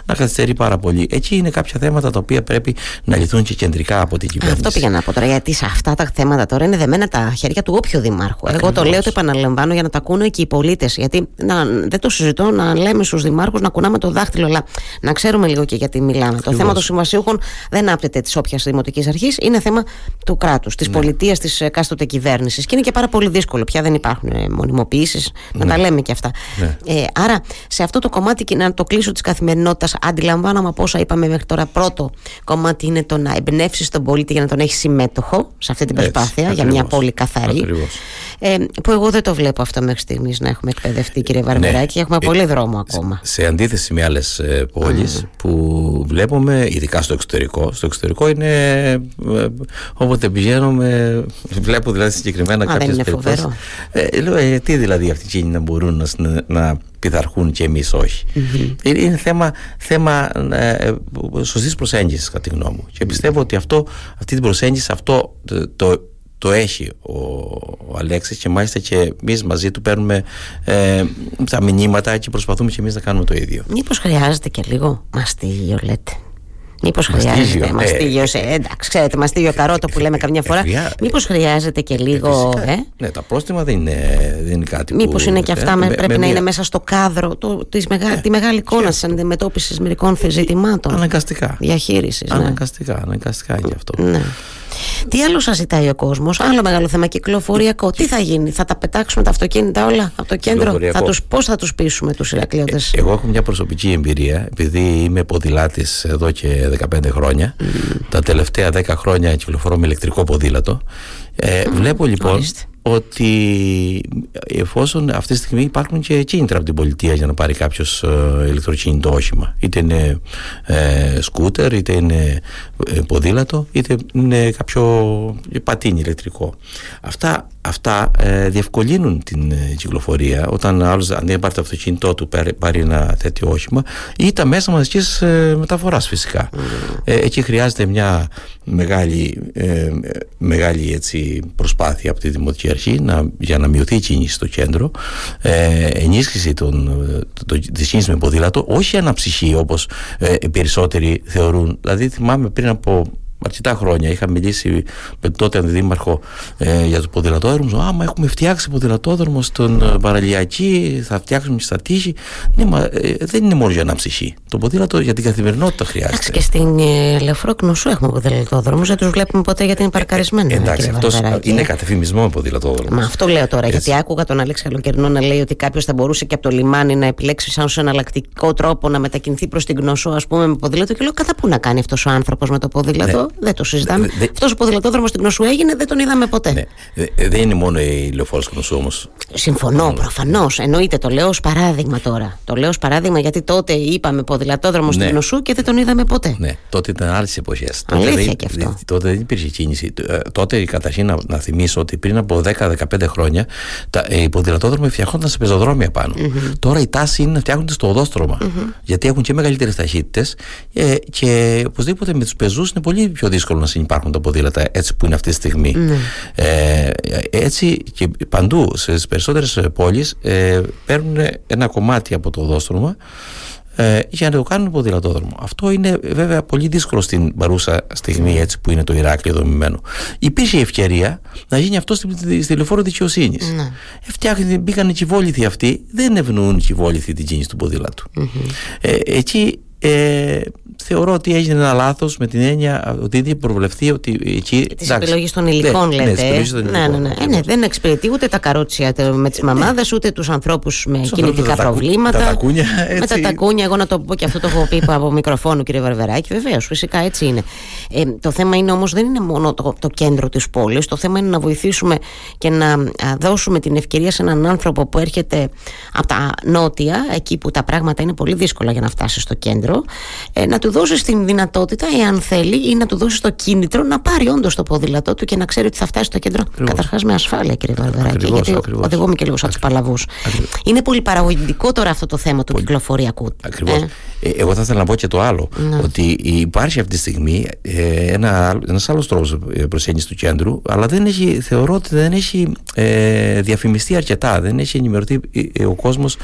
να καθυστερεί πάρα πολύ. Εκεί είναι κάποια θέματα τα οποία πρέπει να λυθούν και κεντρικά από την κυβέρνηση για να πω τώρα, γιατί σε αυτά τα θέματα τώρα είναι δεμένα τα χέρια του όποιου δημάρχου. Εγώ το λέω, το επαναλαμβάνω για να τα ακούνε και οι πολίτες. Γιατί να, δεν το συζητώ να λέμε στους δημάρχους να κουνάμε το δάχτυλο, αλλά να ξέρουμε λίγο και γιατί μιλάμε. Το θέμα των συμβασιούχων δεν άπτεται της όποιας δημοτικής αρχής, είναι θέμα του κράτους, της ναι. πολιτείας, της εκάστοτε κυβέρνησης. Και είναι και πάρα πολύ δύσκολο. Πια δεν υπάρχουν ε, μονιμοποιήσεις, να τα ναι. λέμε και αυτά. Ναι. Ε, άρα, σε αυτό το κομμάτι, να το κλείσω της καθημερινότητας, αντιλαμβάνομαι από όσα είπαμε μέχρι τώρα. Πρώτο κομμάτι είναι το να εμπνεύσεις τον πολίτη για να τον έχει συμμέτοχο σε αυτή την προσπάθεια για μια πόλη καθαρή. Ε, που εγώ δεν το βλέπω αυτό μέχρι στιγμής να έχουμε εκπαιδευτεί, κύριε Βαρβεράκη. Ναι. Έχουμε ε, πολύ δρόμο ακόμα. Σε, αντίθεση με άλλες πόλεις που βλέπουμε, ειδικά στο εξωτερικό, στο εξωτερικό είναι ε, όποτε πηγαίνουμε, βλέπω δηλαδή συγκεκριμένα κάποιες περιπτώσεις. Ε, λέω, ε, τι δηλαδή αυτοί να μπορούν να, να πειθαρχούν και εμείς όχι. Είναι θέμα, θέμα ε, σωστής προσέγγισης κατά τη γνώμη μου και πιστεύω ότι αυτό, αυτή την προσέγγιση αυτό το, το έχει ο, ο Αλέξης και μάλιστα και εμείς μαζί του παίρνουμε ε, τα μηνύματα και προσπαθούμε και εμείς να κάνουμε το ίδιο. Μήπως χρειάζεται και λίγο μαστίγιο λέτε; Μήπως χρειάζεται. Μαστίγιο, ε, εντάξει, ξέρετε, μαστίγιο καρότο που λέμε καμιά φορά. Μήπως χρειάζεται και λίγο. Ε, Ναι, τα πρόστιμα δεν είναι, δεν είναι κάτι Μήπως είναι και αυτά, ε, πρέπει να είναι μέσα στο κάδρο το, της μεγα, τη μεγάλη εικόνα της αντιμετώπισης μερικών ζητημάτων. Αναγκαστικά. Διαχείρισης. Ναι. Αναγκαστικά, αναγκαστικά και αυτό. Ναι. Τι άλλο σας ζητάει ο κόσμος, άλλο μεγάλο θέμα κυκλοφοριακό. Τι θα γίνει, θα τα πετάξουμε τα αυτοκίνητα όλα από το κέντρο, θα τους, πώς θα τους πείσουμε τους Ηρακλειώτε. Ε, εγώ έχω μια προσωπική εμπειρία, επειδή είμαι ποδηλάτης εδώ και 15 χρόνια. Τα τελευταία 10 χρόνια κυκλοφορώ με ηλεκτρικό ποδήλατο. Ε, Βλέπω λοιπόν ότι εφόσον αυτή τη στιγμή υπάρχουν και κίνητρα από την πολιτεία για να πάρει κάποιος ε, ηλεκτροκίνητο όχημα, είτε είναι ε, σκούτερ, είτε είναι ε, ποδήλατο, είτε είναι κάποιο πατίνι ηλεκτρικό. Αυτά, αυτά ε, διευκολύνουν την ε, κυκλοφορία όταν άλλος αντί να πάρει το αυτοκίνητό του πάρει ένα τέτοιο όχημα ή τα μέσα μαζικής ε, μεταφοράς φυσικά. Mm. εκεί χρειάζεται μια μεγάλη, μεγάλη έτσι, προσπάθεια από τη Δημοτική Αρχή να, για να μειωθεί η κίνηση στο κέντρο, ενίσχυση των, το, της κίνησης με ποδήλατο, όχι αναψυχή όπως οι περισσότεροι θεωρούν. Δηλαδή θυμάμαι πριν από αρκετά χρόνια. Είχα μιλήσει με τον τότε αντιδήμαρχο ε, για το ποδηλατόδρομο. Άμα έχουμε φτιάξει ποδηλατόδρομο στον ε, Παραλιακή, θα φτιάξουμε και στα τείχη. Ναι, μα ε, δεν είναι μόνο για να ψυχή. Το ποδήλατο για την καθημερινότητα χρειάζεται. Εντάξει, και στην ε, Λεωφόρο Κνουσού έχουμε ποδηλατόδρομους, δεν τους βλέπουμε ποτέ γιατί είναι παρκαρισμένοι. Ε, εντάξει, αυτός είναι κατεφημισμό με ποδηλατόδρομο. Μα αυτό λέω τώρα, γιατί άκουγα τον Αλέξη Καλοκαιρινό να λέει ότι κάποιος θα μπορούσε και από το λιμάνι να επιλέξει σαν εναλλακτικό τρόπο να μετακινηθεί προς την Κνωσό, ας πούμε, με ποδήλατο. Και λέω, κατά πού να κάνει αυτός ο άνθρωπος με το ποδήλατο; Ναι δεν το συζητάμε. Δε, Αυτός ο ποδηλατόδρομος στην Κνωσού έγινε, δεν τον είδαμε ποτέ. Ναι. Δεν είναι μόνο η λεωφόρος Κνωσού όμως. Συμφωνώ, προφανώς. Εννοείται, το λέω ως παράδειγμα τώρα. Το λέω ως παράδειγμα γιατί τότε είπαμε ποδηλατόδρομο ναι. στην Κνωσού και δεν τον είδαμε ποτέ. Ναι, τότε ήταν άλλες εποχές. Τότε, δεν, και αυτό. τότε δεν υπήρχε κίνηση. Ε, τότε, καταρχήν, να, να θυμίσω ότι πριν από 10-15 χρόνια τα, οι ποδηλατόδρομοι φτιαχόνταν σε πεζοδρόμια πάνω. Mm-hmm. Τώρα η τάση είναι να φτιάχνονται στο οδόστρωμα. Mm-hmm. Γιατί έχουν και μεγαλύτερες ταχύτητες ε, και οπωσδήποτε με τους πεζούς είναι πολύ πιο δύσκολο να συνεπάρχουν τα ποδήλατα έτσι που είναι αυτή τη στιγμή. Ναι. Ε, έτσι και παντού στις περισσότερες πόλεις ε, παίρνουν ένα κομμάτι από το οδόστρωμα ε, για να το κάνουν ποδηλατόδρομο. Αυτό είναι βέβαια πολύ δύσκολο στην παρούσα στιγμή έτσι που είναι το Ηράκλειο δομημένο. Υπήρχε η ευκαιρία να γίνει αυτό στη, στη λεωφόρο δικαιοσύνης. Ναι. μπήκαν οι κυβόληθοι αυτοί, δεν ευνοούν οι κυβόληθοι την κίνηση του ποδήλατου. Ε, εκεί ε, θεωρώ ότι έγινε ένα λάθος με την έννοια ότι είχε προβλεφθεί ότι εκεί. Τη επιλογή των υλικών, ναι, λέτε. Ναι, των ναι, ναι, ναι. Ε, ναι, δεν εξυπηρετεί ούτε τα καρότσια με τις μαμάδες, ούτε τους ανθρώπους με κινητικά προβλήματα. Τα τακούνια, έτσι. Με τα τακούνια, εγώ να το πω και αυτό το έχω πει από μικροφόνο, κύριε Βαρβεράκη. Βεβαίως, φυσικά έτσι είναι. Ε, το θέμα είναι όμως δεν είναι μόνο το, το κέντρο της πόλης. Το θέμα είναι να βοηθήσουμε και να δώσουμε την ευκαιρία σε έναν άνθρωπο που έρχεται από τα νότια, εκεί που τα πράγματα είναι πολύ δύσκολα για να φτάσει στο κέντρο ε, να του δώσεις την δυνατότητα, εάν θέλει, ή να του δώσεις το κίνητρο να πάρει όντως το ποδήλατό του και να ξέρει ότι θα φτάσει στο κέντρο καταρχάς με ασφάλεια, κύριε Βαρβεράκη. Γιατί ακριβώς. οδηγούμε και λίγο σαν τους παλαβούς. Είναι πολύ παραγωγικό τώρα αυτό το θέμα του πολύ. κυκλοφοριακού. Ακριβώ. Ε; ε. εγώ θα ήθελα να πω και το άλλο. Ναι. Ότι υπάρχει αυτή τη στιγμή ε, ένα ένας άλλος τρόπος προσέγγισης του κέντρου, αλλά δεν έχει, θεωρώ ότι δεν έχει ε, διαφημιστεί αρκετά. Δεν έχει ενημερωθεί ε, ο κόσμος.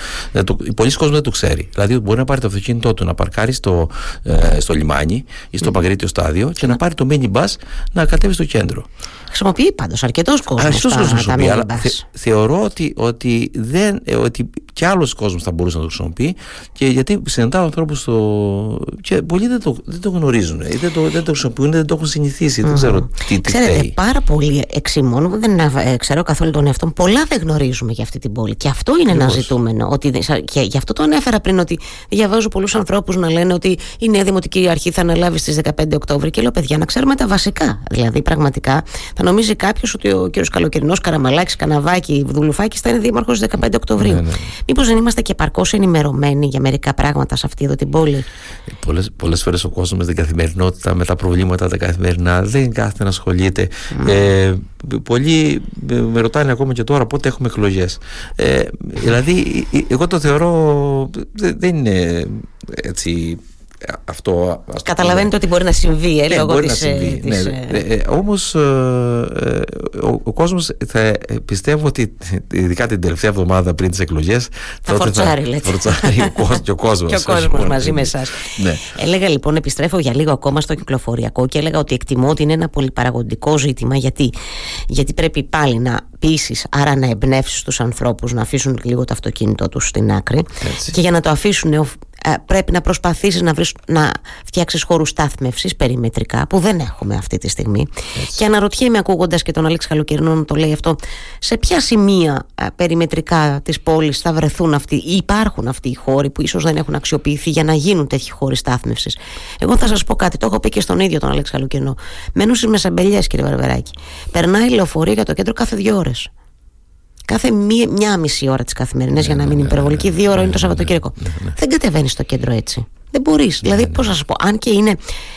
Πολλοί κόσμοι δεν το ξέρει. Δηλαδή, μπορεί να πάρει το αυτοκίνητό του να παρκάρει παρκάρει στο, ε, στο λιμάνι ή στο mm. Παγκρίτιο στάδιο και να πάρει το mini bus να κατέβει στο κέντρο. Χρησιμοποιεί πάντως αρκετός κόσμος. Αρκετός κόσμος χρησιμοποιεί. Αλλά θε, θεωρώ ότι, ότι, δεν, ε, ότι και άλλος κόσμος θα μπορούσε να το χρησιμοποιεί και γιατί συναντάω ανθρώπους στο. και πολλοί δεν το, δεν το γνωρίζουν, ή δεν το, δεν το χρησιμοποιούν, δεν το έχουν συνηθίσει. Mm. Δεν ξέρω τι, τι Ξέρετε, φταίει. πάρα πολλοί εξημών, δεν ε, ξέρω καθόλου τον εαυτό μου, πολλά δεν γνωρίζουμε για αυτή την πόλη. Και αυτό είναι Ακριβώς. ένα ζητούμενο. Ότι, και γι' αυτό το ανέφερα πριν ότι διαβάζω πολλούς ανθρώπους να λένε ότι η νέα δημοτική αρχή θα αναλάβει στις 15 Οκτώβρη. Και λέω, παιδιά, να ξέρουμε τα βασικά. Δηλαδή, πραγματικά θα νομίζει κάποιος ότι ο κύριος Καλοκαιρινός, Καραμαλάκης, Καναβάκη, Βδουλουφάκη θα είναι δήμαρχος 15 Οκτωβρίου. Ναι, ναι. Μήπως δεν είμαστε και παρκώ ενημερωμένοι για μερικά πράγματα σε αυτή εδώ την πόλη; Πολλές φορές ο κόσμος με την καθημερινότητα, με τα προβλήματα τα καθημερινά, δεν κάθεται να ασχολείται. Mm. Ε, πολλοί με ρωτάνε ακόμα και τώρα πότε έχουμε εκλογές. Ε, δηλαδή, εγώ το θεωρώ δεν είναι έτσι αυτό Καταλαβαίνετε ότι μπορεί να συμβεί ε, ναι, λόγω μπορεί της, να συμβεί, της, ναι. ε, ε, όμως ε, ο, ο κόσμος θα πιστεύω ότι ειδικά την τελευταία εβδομάδα πριν τις εκλογές θα φορτσάρει θα, λέτε φορτσάρει ο, κόσμος, και ο κόσμος, και ο κόσμος μαζί με εσάς ναι. έλεγα λοιπόν επιστρέφω για λίγο ακόμα στο κυκλοφοριακό και έλεγα ότι εκτιμώ ότι είναι ένα πολυπαραγωγικό ζήτημα γιατί, γιατί πρέπει πάλι να πείσει, άρα να εμπνεύσεις τους ανθρώπους να αφήσουν λίγο το αυτοκίνητό τους στην άκρη Έτσι. και για να το αφήσουν ε, πρέπει να προσπαθήσεις να, βρεις, να φτιάξεις χώρους στάθμευσης περιμετρικά που δεν έχουμε αυτή τη στιγμή. Έτσι. και αναρωτιέμαι ακούγοντας και τον Αλέξη Καλοκαιρινό να το λέει αυτό σε ποια σημεία ε, περιμετρικά της πόλης θα βρεθούν αυτοί ή υπάρχουν αυτοί οι χώροι που ίσως δεν έχουν αξιοποιηθεί για να γίνουν τέτοιοι χώροι στάθμευσης; Εγώ θα σας πω κάτι, το έχω πει και στον ίδιο τον Αλέξη Καλοκαιρινό. Μένω στις Μεσαμπελιές κύριε Βαρβεράκη. Περνάει λεωφορείο για το κέντρο κάθε δύο ώρες κάθε μία, μια μισή ώρα τι καθημερινέ, για να μην είναι υπερβολική, δύο ώρα είναι το Σαββατοκύριακο. Δεν κατεβαίνεις στο κέντρο έτσι. Δεν μπορείς. Δηλαδή, πώς να σου πω, αν και είναι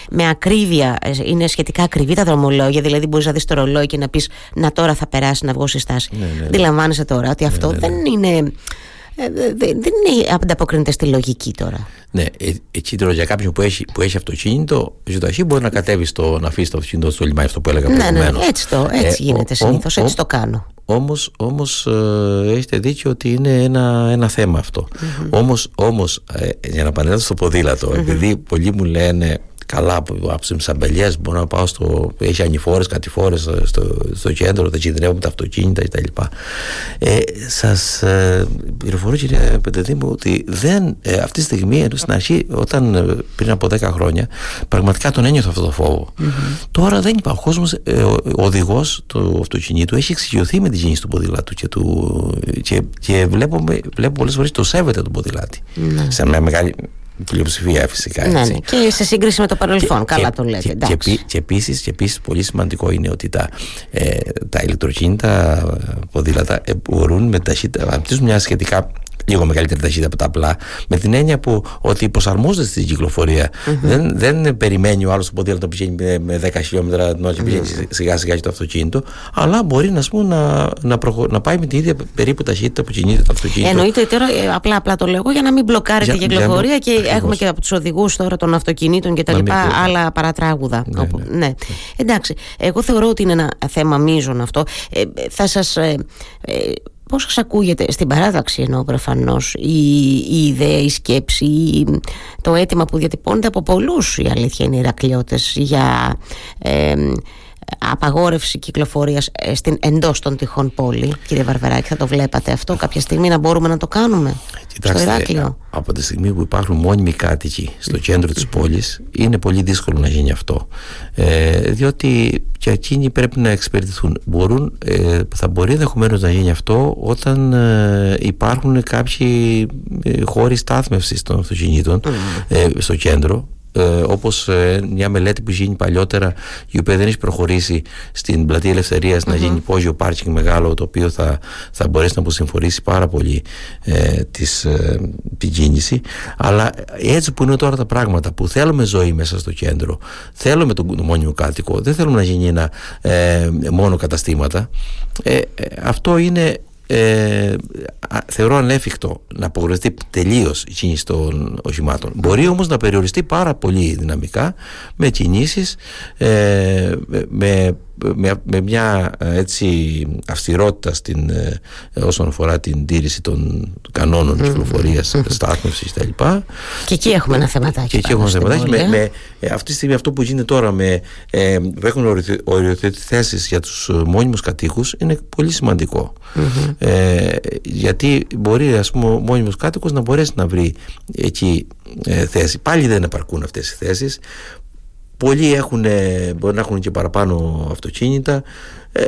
με ακρίβεια, ε, είναι σχετικά ακριβή τα δρομολόγια, δηλαδή μπορείς να δεις το ρολόι και να πεις Να τώρα θα περάσει να βγω στη στάση. Αντιλαμβάνεσαι τώρα ότι αυτό δεν είναι ε, δεν είναι ανταποκρίνεται στη λογική τώρα. Ναι, ε, έτσι τώρα για κάποιον που έχει, που έχει αυτοκίνητο, ζωνταχή μπορεί να κατέβει στο, να αφήσει το αυτοκίνητο στο λιμάνι, αυτό που έλεγα ναι, ναι, ναι, έτσι, το, έτσι ε, γίνεται συνήθως, έτσι το κάνω. Όμως, όμως ε, έχετε δίκιο ότι είναι ένα, ένα θέμα αυτό. Mm-hmm. Όμως, όμως ε, για να επανέλθω στο ποδήλατο, mm-hmm. επειδή πολλοί μου λένε καλά από τις αμπελιέ. Μπορώ να πάω στο. Έχει ανηφόρες, κατηφόρες στο, στο κέντρο, δεν κινδυνεύουμε τα αυτοκίνητα κτλ. Ε, Σας ε, πληροφορώ, κύριε Πεντεδήμου, ότι δεν, ε, αυτή τη στιγμή στην αρχή, όταν ε, πριν από 10 χρόνια, πραγματικά τον ένιωθα αυτό το φόβο. Mm-hmm. Τώρα δεν υπάρχει. Ο κόσμος, ε, ο οδηγός του αυτοκινήτου έχει εξοικειωθεί με τη κίνηση του ποδηλάτου και, του, και, και βλέπω, βλέπω πολλές φορές το σέβεται τον ποδηλάτη. Mm-hmm. Σε μια μεγάλη πλειοψηφία φυσικά. Ναι, ναι. Και σε σύγκριση με το παρελθόν, καλά το λέτε. Και, και, και επίσης επίσης, πολύ σημαντικό είναι ότι τα, ε, τα ηλεκτροκίνητα ποδήλατα ε, μπορούν με ταχύτητα, αναπτύσσουν μια σχετικά λίγο μεγαλύτερη ταχύτητα από τα απλά, με την έννοια που ότι προσαρμόζεται στην κυκλοφορία. Mm-hmm. Δεν, δεν περιμένει ο άλλος το ποδήλατο που πηγαίνει με 10 χιλιόμετρα την ώρα και πηγαίνει mm-hmm. σιγά σιγά το αυτοκίνητο, αλλά μπορεί να, πούμε, να, να, προχω... να πάει με την ίδια περίπου ταχύτητα που κινείται το αυτοκίνητο. Εννοείται τώρα, ε, απλά, απλά το λέω για να μην μπλοκάρει η κυκλοφορία και ακριβώς. έχουμε και από τους οδηγούς τώρα των αυτοκινήτων και τα λοιπά άλλα παρατράγουδα. Ναι, όπου, ναι. ναι. Εντάξει, εγώ θεωρώ ότι είναι ένα θέμα μείζον αυτό. Ε, θα σας. Ε, ε, πώς σας ακούγεται στην παράδοξη ενώ προφανώς η, η ιδέα, η σκέψη, το αίτημα που διατυπώνεται από πολλούς η αλήθεια είναι οι Ηρακλειώτες για ε, απαγόρευση κυκλοφορίας ε, στην, εντός των τυχών πόλη. Κύριε Βαρβεράκη θα το βλέπατε αυτό κάποια στιγμή να μπορούμε να το κάνουμε Κοιτάξτε, στο από τη στιγμή που υπάρχουν μόνιμοι κάτοικοι στο κέντρο της πόλης είναι πολύ δύσκολο να γίνει αυτό. Ε, διότι και εκείνοι πρέπει να εξυπηρετηθούν. Μπορούν, ε, θα μπορεί ενδεχομένως να γίνει αυτό όταν ε, υπάρχουν κάποιοι ε, χώροι στάθμευσης των αυτοκινήτων στο κέντρο ε, όπως ε, μια μελέτη που γίνει παλιότερα η οποία δεν έχει προχωρήσει στην πλατεία να γίνει υπόγειο πάρκινγκ μεγάλο το οποίο θα, θα μπορέσει να αποσυμφορήσει πάρα πολύ ε, της, ε, την κίνηση. Αλλά έτσι που είναι τώρα τα πράγματα που θέλουμε ζωή μέσα στο κέντρο θέλουμε τον μόνιμο κάτοικο δεν θέλουμε να γίνει ένα ε, μόνο καταστήματα αυτό είναι ε, θεωρώ ανέφικτο να απογορευτεί τελείως η κίνηση των οχημάτων. Μπορεί όμως να περιοριστεί πάρα πολύ δυναμικά με κινήσεις, ε, με με, με μια ε, έτσι αυστηρότητα στην, ε, όσον αφορά την τήρηση των κανόνων mm. κυκλοφορίας, mm. στάθμευσης κτλ. Και εκεί έχουμε ένα θεματάκι. Και εκεί έχουμε ένα θεματάκι. Με, με, ε, αυτή τη στιγμή αυτό που γίνεται τώρα με, ε, που έχουν οριοθετηθεί θέσεις για τους μόνιμους κατοίκους είναι πολύ σημαντικό. Mm-hmm. Ε, γιατί μπορεί ας πούμε ο μόνιμος κάτοικος να μπορέσει να βρει εκεί ε, θέση. Πάλι δεν επαρκούν αυτές οι θέσεις Πολλοί έχουν, μπορεί να έχουν και παραπάνω αυτοκίνητα. Ε,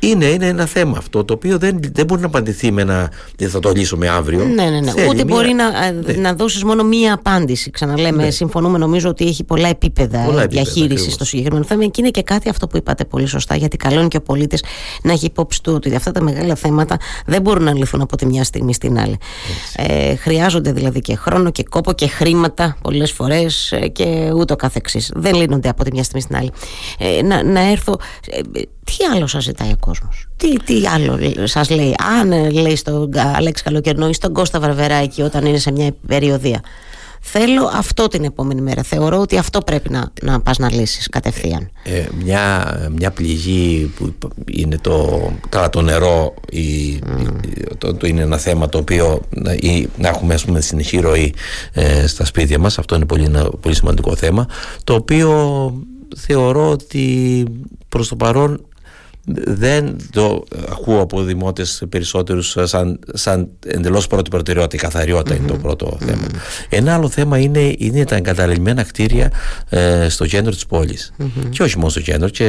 είναι, είναι ένα θέμα αυτό το οποίο δεν, δεν μπορεί να απαντηθεί με ένα δεν θα το λύσουμε αύριο. Ναι, ναι, ναι. Ούτε μπορεί να, ε, ναι. να δώσεις μόνο μία απάντηση. Ξαναλέμε, ναι. συμφωνούμε νομίζω ότι έχει πολλά επίπεδα, πολλά διαχείρισης στο συγκεκριμένο θέμα. Και είναι και κάτι αυτό που είπατε πολύ σωστά, γιατί καλό είναι και ο πολίτης να έχει υπόψη του ότι αυτά τα μεγάλα θέματα δεν μπορούν να λυθούν από τη μια στιγμή στην άλλη. Ε, χρειάζονται δηλαδή και χρόνο και κόπο και χρήματα πολλές φορές ε, και ούτω καθεξής. Δεν λύνονται από τη μια στιγμή στην άλλη. Ε, να, να έρθω. Ε, τι άλλο σας ζητάει ο κόσμος; Τι, τι άλλο σας λέει; Αν ε, λέει στον Αλέξη Καλοκαιρνό ή στον Κώστα Βαρβεράκη όταν είναι σε μια περιοδία. Θέλω αυτό την επόμενη μέρα. Θεωρώ ότι αυτό πρέπει να, να πας να λύσεις κατευθείαν. Ε, μια, μια πληγή που είναι το, καλά, το νερό η, το, το, είναι ένα θέμα το οποίο ή, να έχουμε ας πούμε συνεχή ροή ε, στα σπίτια μας. Αυτό είναι πολύ, ένα, πολύ σημαντικό θέμα. Το οποίο θεωρώ ότι προς το παρόν δεν το ακούω από δημότες περισσότερους σαν, σαν εντελώς πρώτη προτεραιότητα. Η καθαριότητα είναι το πρώτο θέμα. Ένα άλλο θέμα είναι, είναι τα εγκαταλειμμένα κτίρια ε, στο κέντρο της πόλης. Και όχι μόνο στο κέντρο, και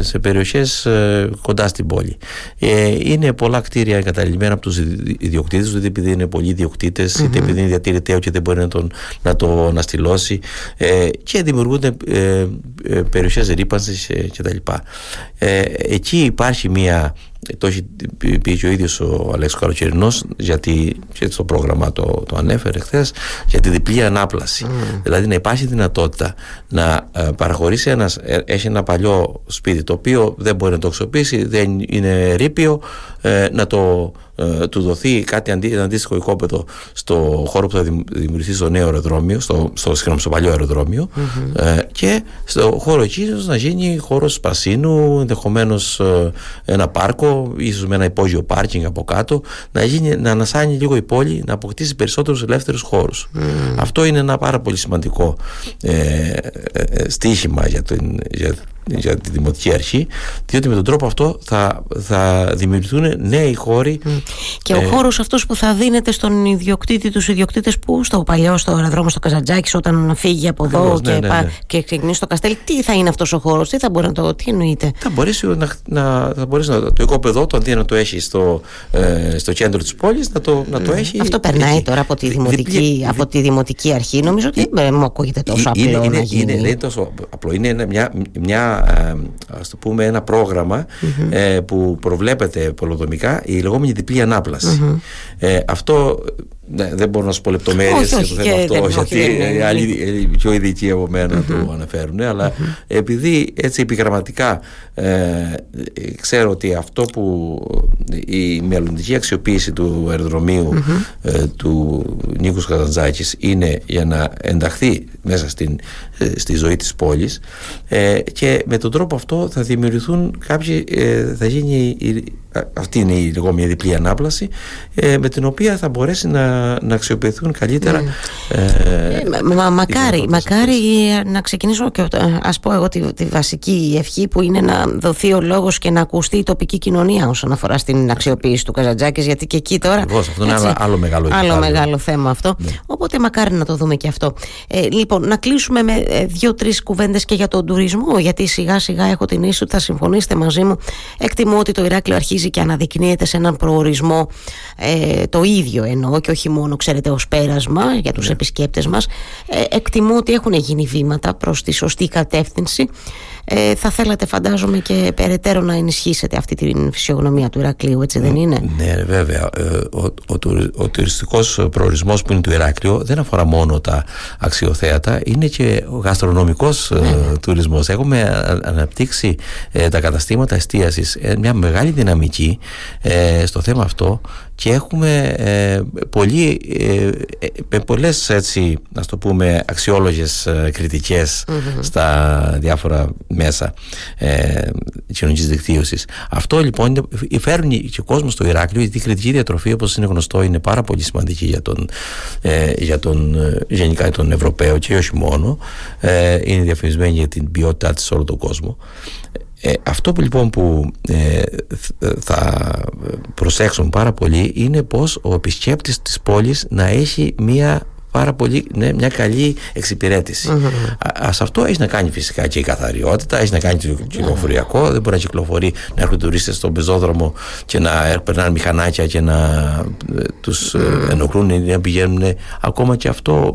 σε περιοχές ε, κοντά στην πόλη. Ε, είναι πολλά κτίρια εγκαταλειμμένα από τους ιδιοκτήτες, είτε επειδή είναι πολλοί ιδιοκτήτες, είτε επειδή είναι διατηρηταίο και δεν μπορεί να, τον, να το αναστηλώσει. Ε, και δημιουργούνται ε, ε περιοχές ρήπανσης κτλ εκεί υπάρχει μια το έχει πει και ο ίδιος ο Αλέξος Καλοκαιρινός γιατί και στο πρόγραμμα το, το ανέφερε χθες για τη διπλή ανάπλαση. Δηλαδή να υπάρχει δυνατότητα να ε, παραχωρήσει ένας ε, έχει ένα παλιό σπίτι το οποίο δεν μπορεί να το αξιοποιήσει δεν είναι ρήπιο ε, να το ε, του δοθεί κάτι αντί, ένα αντίστοιχο οικόπεδο στο χώρο που θα δημιουργηθεί στο νέο αεροδρόμιο, στο, στο, στο παλιό αεροδρόμιο, ε, και στο χώρο εκεί να γίνει χώρος σπασίνου, ενδεχομένως ε, ένα πάρκο, ίσως με ένα υπόγειο πάρκινγκ από κάτω, να, γίνει, να ανασάνει λίγο η πόλη, να αποκτήσει περισσότερους ελεύθερους χώρους. Αυτό είναι ένα πάρα πολύ σημαντικό ε, στίχημα για, την, για για τη Δημοτική Αρχή, διότι με τον τρόπο αυτό θα, θα δημιουργηθούν νέοι χώροι. Και ο ε, χώρος αυτός που θα δίνεται στον ιδιοκτήτη, τους ιδιοκτήτες που στο παλιό, στο αεροδρόμιο στο Καζαντζάκης, όταν φύγει από εδώ ναι, και, ναι, ναι. και ξεκινήσει στο Καστέλ, τι θα είναι αυτός ο χώρος, τι θα μπορεί να το. Τι εννοείται; Θα μπορέσει να, να, θα μπορέσει να το οικόπεδο το αντί να το έχει στο, ε, στο κέντρο της πόλης, να το, να το έχει. Αυτό περνάει τώρα από τη, δημοτική, από τη δημοτική αρχή. Νομίζω ότι δεν μου ακούγεται τόσο απλό. Είναι, να γίνει. είναι, είναι τόσο απλό. Είναι μια, μια ε, ας το πούμε ένα ε, που προβλέπεται πολυδομικά η λεγόμενη διπλή Ε, αυτό ναι, δεν μπορώ να σου πω λεπτομέρειες για το θέμα αυτό, γιατί οι άλλοι πιο ειδικοί από μένα το αναφέρουν. Αλλά επειδή έτσι επιγραμματικά ε, ξέρω ότι αυτό που η μελλοντική αξιοποίηση του αεροδρομίου ε, του Νίκους Καζαντζάκη είναι για να ενταχθεί μέσα στην, ε, στη ζωή της πόλης ε, και με τον τρόπο αυτό θα δημιουργηθούν κάποιοι, θα γίνει αυτή είναι η λεγόμενη διπλή ανάπλαση με την οποία θα μπορέσει να να, αξιοποιηθούν καλύτερα. Mm. Ε, μα, μακάρι, μακάρι να ξεκινήσω και ας πω εγώ τη, τη, βασική ευχή που είναι να δοθεί ο λόγος και να ακουστεί η τοπική κοινωνία όσον αφορά στην αξιοποίηση του Καζαντζάκης γιατί και εκεί τώρα Ακριβώς, αυτό είναι άλλο μεγάλο, άλλο μεγάλο θέμα αυτό ναι. οπότε μακάρι να το δούμε και αυτό ε, λοιπόν να κλείσουμε με ε, δύο-τρεις κουβέντες και για τον τουρισμό γιατί σιγά σιγά έχω την ίσου ότι θα συμφωνήσετε μαζί μου. Εκτιμώ ότι το Ηράκλειο αρχίζει και αναδεικνύεται σε έναν προορισμό ε, το ίδιο εννοώ και όχι μόνο ξέρετε ως πέρασμα για τους ναι. επισκέπτες μας. Ε, εκτιμώ ότι έχουν γίνει βήματα προς τη σωστή κατεύθυνση ε, θα θέλατε φαντάζομαι και περαιτέρω να ενισχύσετε αυτή την φυσιογνωμία του Ηρακλείου έτσι δεν είναι; Ναι βέβαια. Ε, ο, ο, ο τουριστικός προορισμός που είναι του Ηράκλειο δεν αφορά μόνο τα αξιοθέατα είναι και ο γαστρονομικός ε, ναι. τουρισμός. Έχουμε αναπτύξει ε, τα καταστήματα εστίασης. Μια μεγάλη δυναμική στο θέμα αυτό και έχουμε ε, πολύ, ε, ε πολλές έτσι να το πούμε αξιόλογες ε, κριτικες στα διάφορα μέσα ε, κοινωνικής δικτύωσης. Αυτό λοιπόν φέρνει και ο κόσμος στο Ηράκλειο γιατί η κριτική διατροφή όπως είναι γνωστό είναι πάρα πολύ σημαντική για τον, ε, για τον γενικά τον Ευρωπαίο και όχι μόνο είναι διαφημισμένη για την ποιότητά της σε όλο τον κόσμο ε, αυτό που λοιπόν που ε, θα προσέξουμε πάρα πολύ είναι πως ο επισκέπτης της πόλης να έχει μία πάρα πολύ, ναι, μια καλή εξυπηρέτηση. Α, αυτό έχει να κάνει φυσικά και η καθαριότητα, έχει να κάνει και το κυκλοφοριακό. Δεν μπορεί να κυκλοφορεί να έρχονται τουρίστε στον πεζόδρομο και να περνάνε μηχανάκια και να ε, τους ενοχλούν ή να πηγαίνουν. Ακόμα και αυτό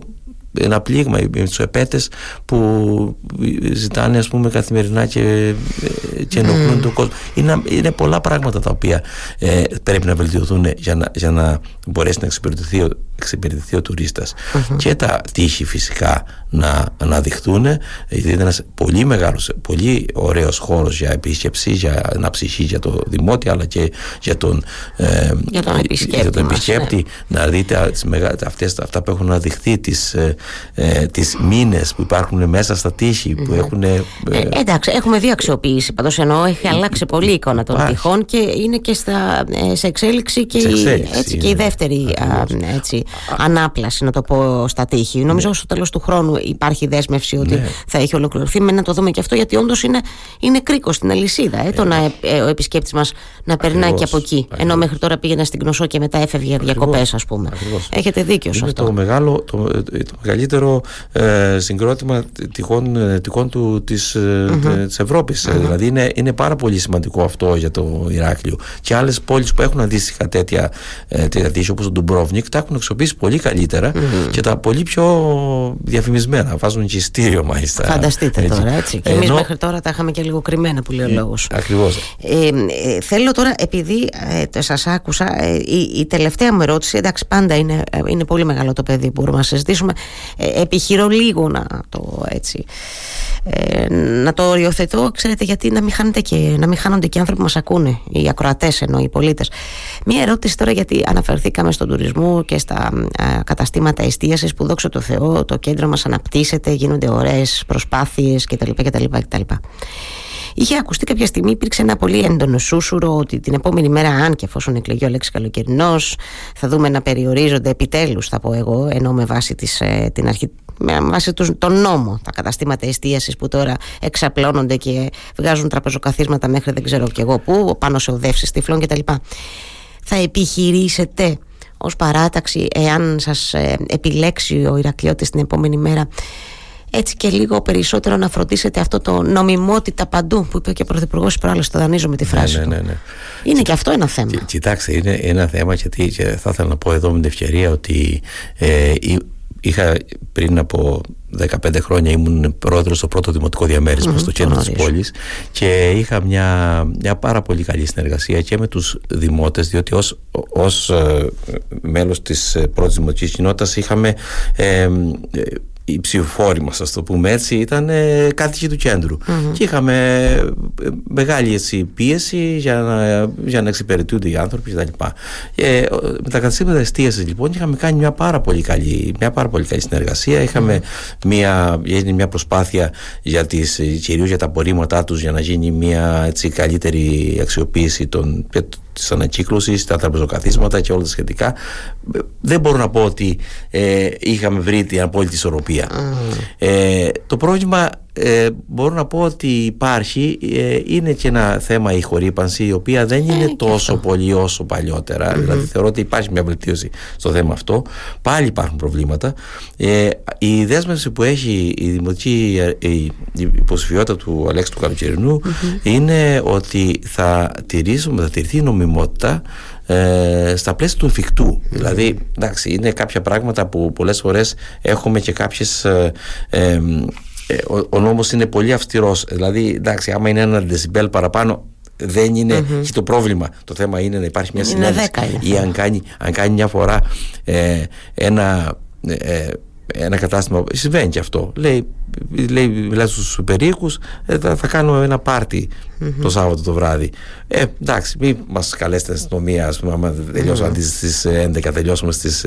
ένα πλήγμα με του επέτε που ζητάνε ας πούμε καθημερινά και, και ενοχλούν mm. τον κόσμο. Είναι, είναι πολλά πράγματα τα οποία ε, πρέπει να βελτιωθούν για να, για να μπορέσει να εξυπηρετηθεί, εξυπηρετηθεί ο τουρίστας. Και τα τείχη φυσικά να αναδειχθούν. Γιατί είναι ένας πολύ μεγάλος πολύ ωραίος χώρος για επίσκεψη για αναψυχή για το δημότη αλλά και για τον, ε, για τον επισκέπτη, για τον επισκέπτη. ναι. να δείτε αυτές, αυτά που έχουν αναδειχθεί τις, ε, ε, τις μήνες που υπάρχουν μέσα στα τείχη που έχουν... Ε, ε, εντάξει, έχουμε δει αξιοποίηση πάντως εννοώ έχει αλλάξει πολύ η εικόνα των τυχών και είναι και στα, ε, σε εξέλιξη και, σε εξέλιξη, η, έτσι, και η δεύτερη α, έτσι, ανάπλαση να το πω στα τείχη. Νομίζω ναι. στο τέλος του χρόνου υπάρχει δέσμευση ότι ναι. θα έχει ολοκληρωθεί. Με να το δούμε και αυτό γιατί όντως είναι, είναι κρίκος στην αλυσίδα ε, το να, ε, ο επισκέπτης μας να περνάει και από εκεί. Ενώ μέχρι τώρα πήγαινε στην Κνωσό και μετά έφευγε για διακοπές, ας πούμε. Έχετε δίκιο σε αυτό. Το μεγάλο, το, το καλύτερο ε, συγκρότημα τυχόν, ε, τυχόν του, της, mm-hmm. της Ευρώπης. Δηλαδή είναι, είναι πάρα πολύ σημαντικό αυτό για το Ηράκλειο. Και άλλες πόλεις που έχουν αντίστοιχα τέτοια, τέτοια τύχη όπως το Ντουμπρόβνικ τα έχουν εξοπλίσει πολύ και τα πολύ πιο διαφημισμένα. Βάζουν και ειστήριο μάλιστα. Φανταστείτε έτσι. τώρα έτσι. Και Ενώ... εμείς μέχρι τώρα τα είχαμε και λίγο κρυμμένα που λέει ο λόγος. ακριβώς. Θέλω τώρα επειδή σας άκουσα η, η τελευταία μου ερώτηση εντάξει πάντα είναι, είναι πολύ μεγάλο το παιδί που μπορούμε να συζητήσουμε ε, επιχειρώ λίγο να το έτσι ε, να το οριοθετώ ξέρετε γιατί να μην, χάνετε και, να μην χάνονται και οι άνθρωποι που μας ακούνε οι ακροατές ενώ οι πολίτες μία ερώτηση τώρα γιατί αναφερθήκαμε στον τουρισμό και στα καταστήματα εστίασης που δόξα τω Θεώ το κέντρο μας αναπτύσσεται γίνονται ωραίες προσπάθειες κτλ. κτλ, κτλ. Είχε ακουστεί κάποια στιγμή, υπήρξε ένα πολύ έντονο σούσουρο ότι την επόμενη μέρα, αν και εφόσον εκλεγεί ο λέξη καλοκαιρινός, θα δούμε να περιορίζονται επιτέλους, θα πω εγώ, ενώ με βάση της, ε, την αρχή με βάση τον νόμο τα καταστήματα εστίασης που τώρα εξαπλώνονται και βγάζουν τραπεζοκαθίσματα μέχρι δεν ξέρω και εγώ πού πάνω σε οδεύσεις τυφλών κτλ. Θα επιχειρήσετε ως παράταξη εάν σας ε, επιλέξει ο Ηρακλειώτης την επόμενη μέρα έτσι και λίγο περισσότερο να φροντίσετε αυτό το νομιμότητα παντού που είπε και ο Πρωθυπουργός προάλλες το δανείζω με τη ναι, φράση. Ναι, ναι, ναι, Είναι και αυτό ένα θέμα. κοιτάξτε, είναι ένα θέμα γιατί και θα ήθελα να πω εδώ με την ευκαιρία ότι ε, είχα πριν από 15 χρόνια ήμουν πρόεδρος στο πρώτο δημοτικό διαμέρισμα στο κέντρο της πόλης και είχα μια, μια πάρα πολύ καλή συνεργασία και με τους δημότες, διότι ως ως, ε, μέλος της ε, πρώτης δημοτικής κοινότητας είχαμε ε, οι ψηφοφόροι μας, ας το πούμε έτσι, ήταν ε, κάτοικοι του κεντρου Και είχαμε ε, μεγάλη έτσι, πίεση για να, για να εξυπηρετούνται οι άνθρωποι κτλ. Ε, με τα καταστήματα εστίασης λοιπόν είχαμε κάνει μια πάρα πολύ καλή, μια πάρα πολύ καλή συνεργασία. Είχαμε μια, μια προσπάθεια για τις, κυρίως για τα απορρίμματά τους για να γίνει μια έτσι, καλύτερη αξιοποίηση των, της ανακύκλωσης, τα τραπεζοκαθίσματα και όλα τα σχετικά. Δεν μπορώ να πω ότι ε, είχαμε βρει την απόλυτη ισορροπία. Ε, το πρόβλημα ε, μπορώ να πω ότι υπάρχει ε, είναι και ένα θέμα η χορύπανση η οποία δεν είναι ε, τόσο πολύ όσο δηλαδή θεωρώ ότι υπάρχει μια βελτίωση στο θέμα αυτό. Πάλι υπάρχουν προβλήματα. Ε, η δέσμευση που έχει η δημοτική η υποψηφιότητα του Αλέξη του καλοκαιρινου είναι ότι θα τηρήσουμε θα τηρηθεί η νομιμότητα ε, στα πλαίσια του εφικτού. Δηλαδή, εντάξει, είναι κάποια πράγματα που πολλές φορές έχουμε και κάποιες ε, ε, ο, ο νόμος είναι πολύ αυστηρός δηλαδή εντάξει άμα είναι ένα δεσιμπέλ παραπάνω δεν είναι mm το πρόβλημα. Το θέμα είναι να υπάρχει μια συνέντευξη. Ή αν κάνει, αν κάνει μια φορά ε, ένα, ε, ένα κατάστημα. Συμβαίνει και αυτό. Λέει, λέει μιλάει στους περίοικους, ε, θα, θα κάνω ένα πάρτι το Σάββατο το βράδυ. Ε, εντάξει, μην μας καλέσετε στην αστυνομία, ας πούμε, άμα τελειώσαμε mm-hmm. στις 11, τελειώσαμε στις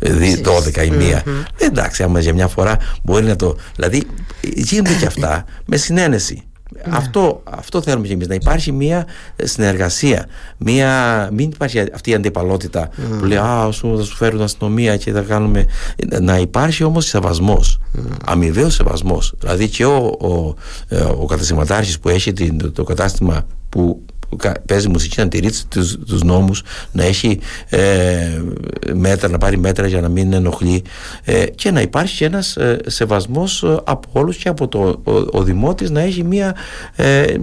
12 η μία. Ε, εντάξει, άμα για μια φορά μπορεί να το. Δηλαδή, γίνονται και αυτά με συνένεση. Ναι. Αυτό, αυτό θέλουμε και εμείς. Να υπάρχει μια συνεργασία. Μια, μην υπάρχει αυτή η αντιπαλότητα που λέει Α, σου, θα σου φέρουν αστυνομία και θα κάνουμε. Να υπάρχει όμως σεβασμός. Mm. Αμοιβαίος σεβασμός. Δηλαδή και ο, ο, ε, ο, που έχει το κατάστημα που παίζει μουσική να τηρεί τους, τους νόμους να έχει ε, μέτρα, να πάρει μέτρα για να μην ενοχλεί ε, και να υπάρχει ένας ε, σεβασμός ε, από όλους και από το, ο, ο Δημότης να έχει μία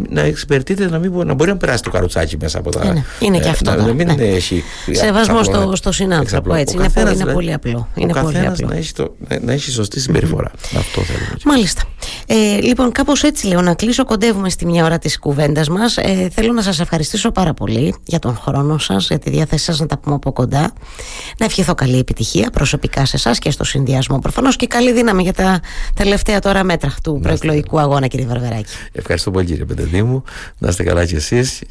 να εξυπηρετείται να, μην, να μπορεί να περάσει το καροτσάκι μέσα από τα είναι, είναι και αυτό να, να μην ναι. έχει σεβασμός στο, στο συνάνθρωπο έτσι. Είναι, καθένας, είναι πολύ απλό. είναι ο πολύ απλό. Να, έχει το, να έχει σωστή συμπεριφορά. Αυτό θέλουμε μάλιστα. Λοιπόν κάπως έτσι λέω να κλείσω. Κοντεύουμε στη μια ώρα της κουβέντας μας. Θέλω να σας ευχαριστήσω πάρα πολύ για τον χρόνο σας, για τη διάθεσή σας να τα πούμε από κοντά. Να ευχηθώ καλή επιτυχία προσωπικά σε εσάς και στο συνδυασμό προφανώς και καλή δύναμη για τα τελευταία τώρα μέτρα του προεκλογικού αγώνα κύριε Βαρβεράκη. Ευχαριστώ πολύ κύριε Πεντεδίμου. Να είστε καλά κι εσείς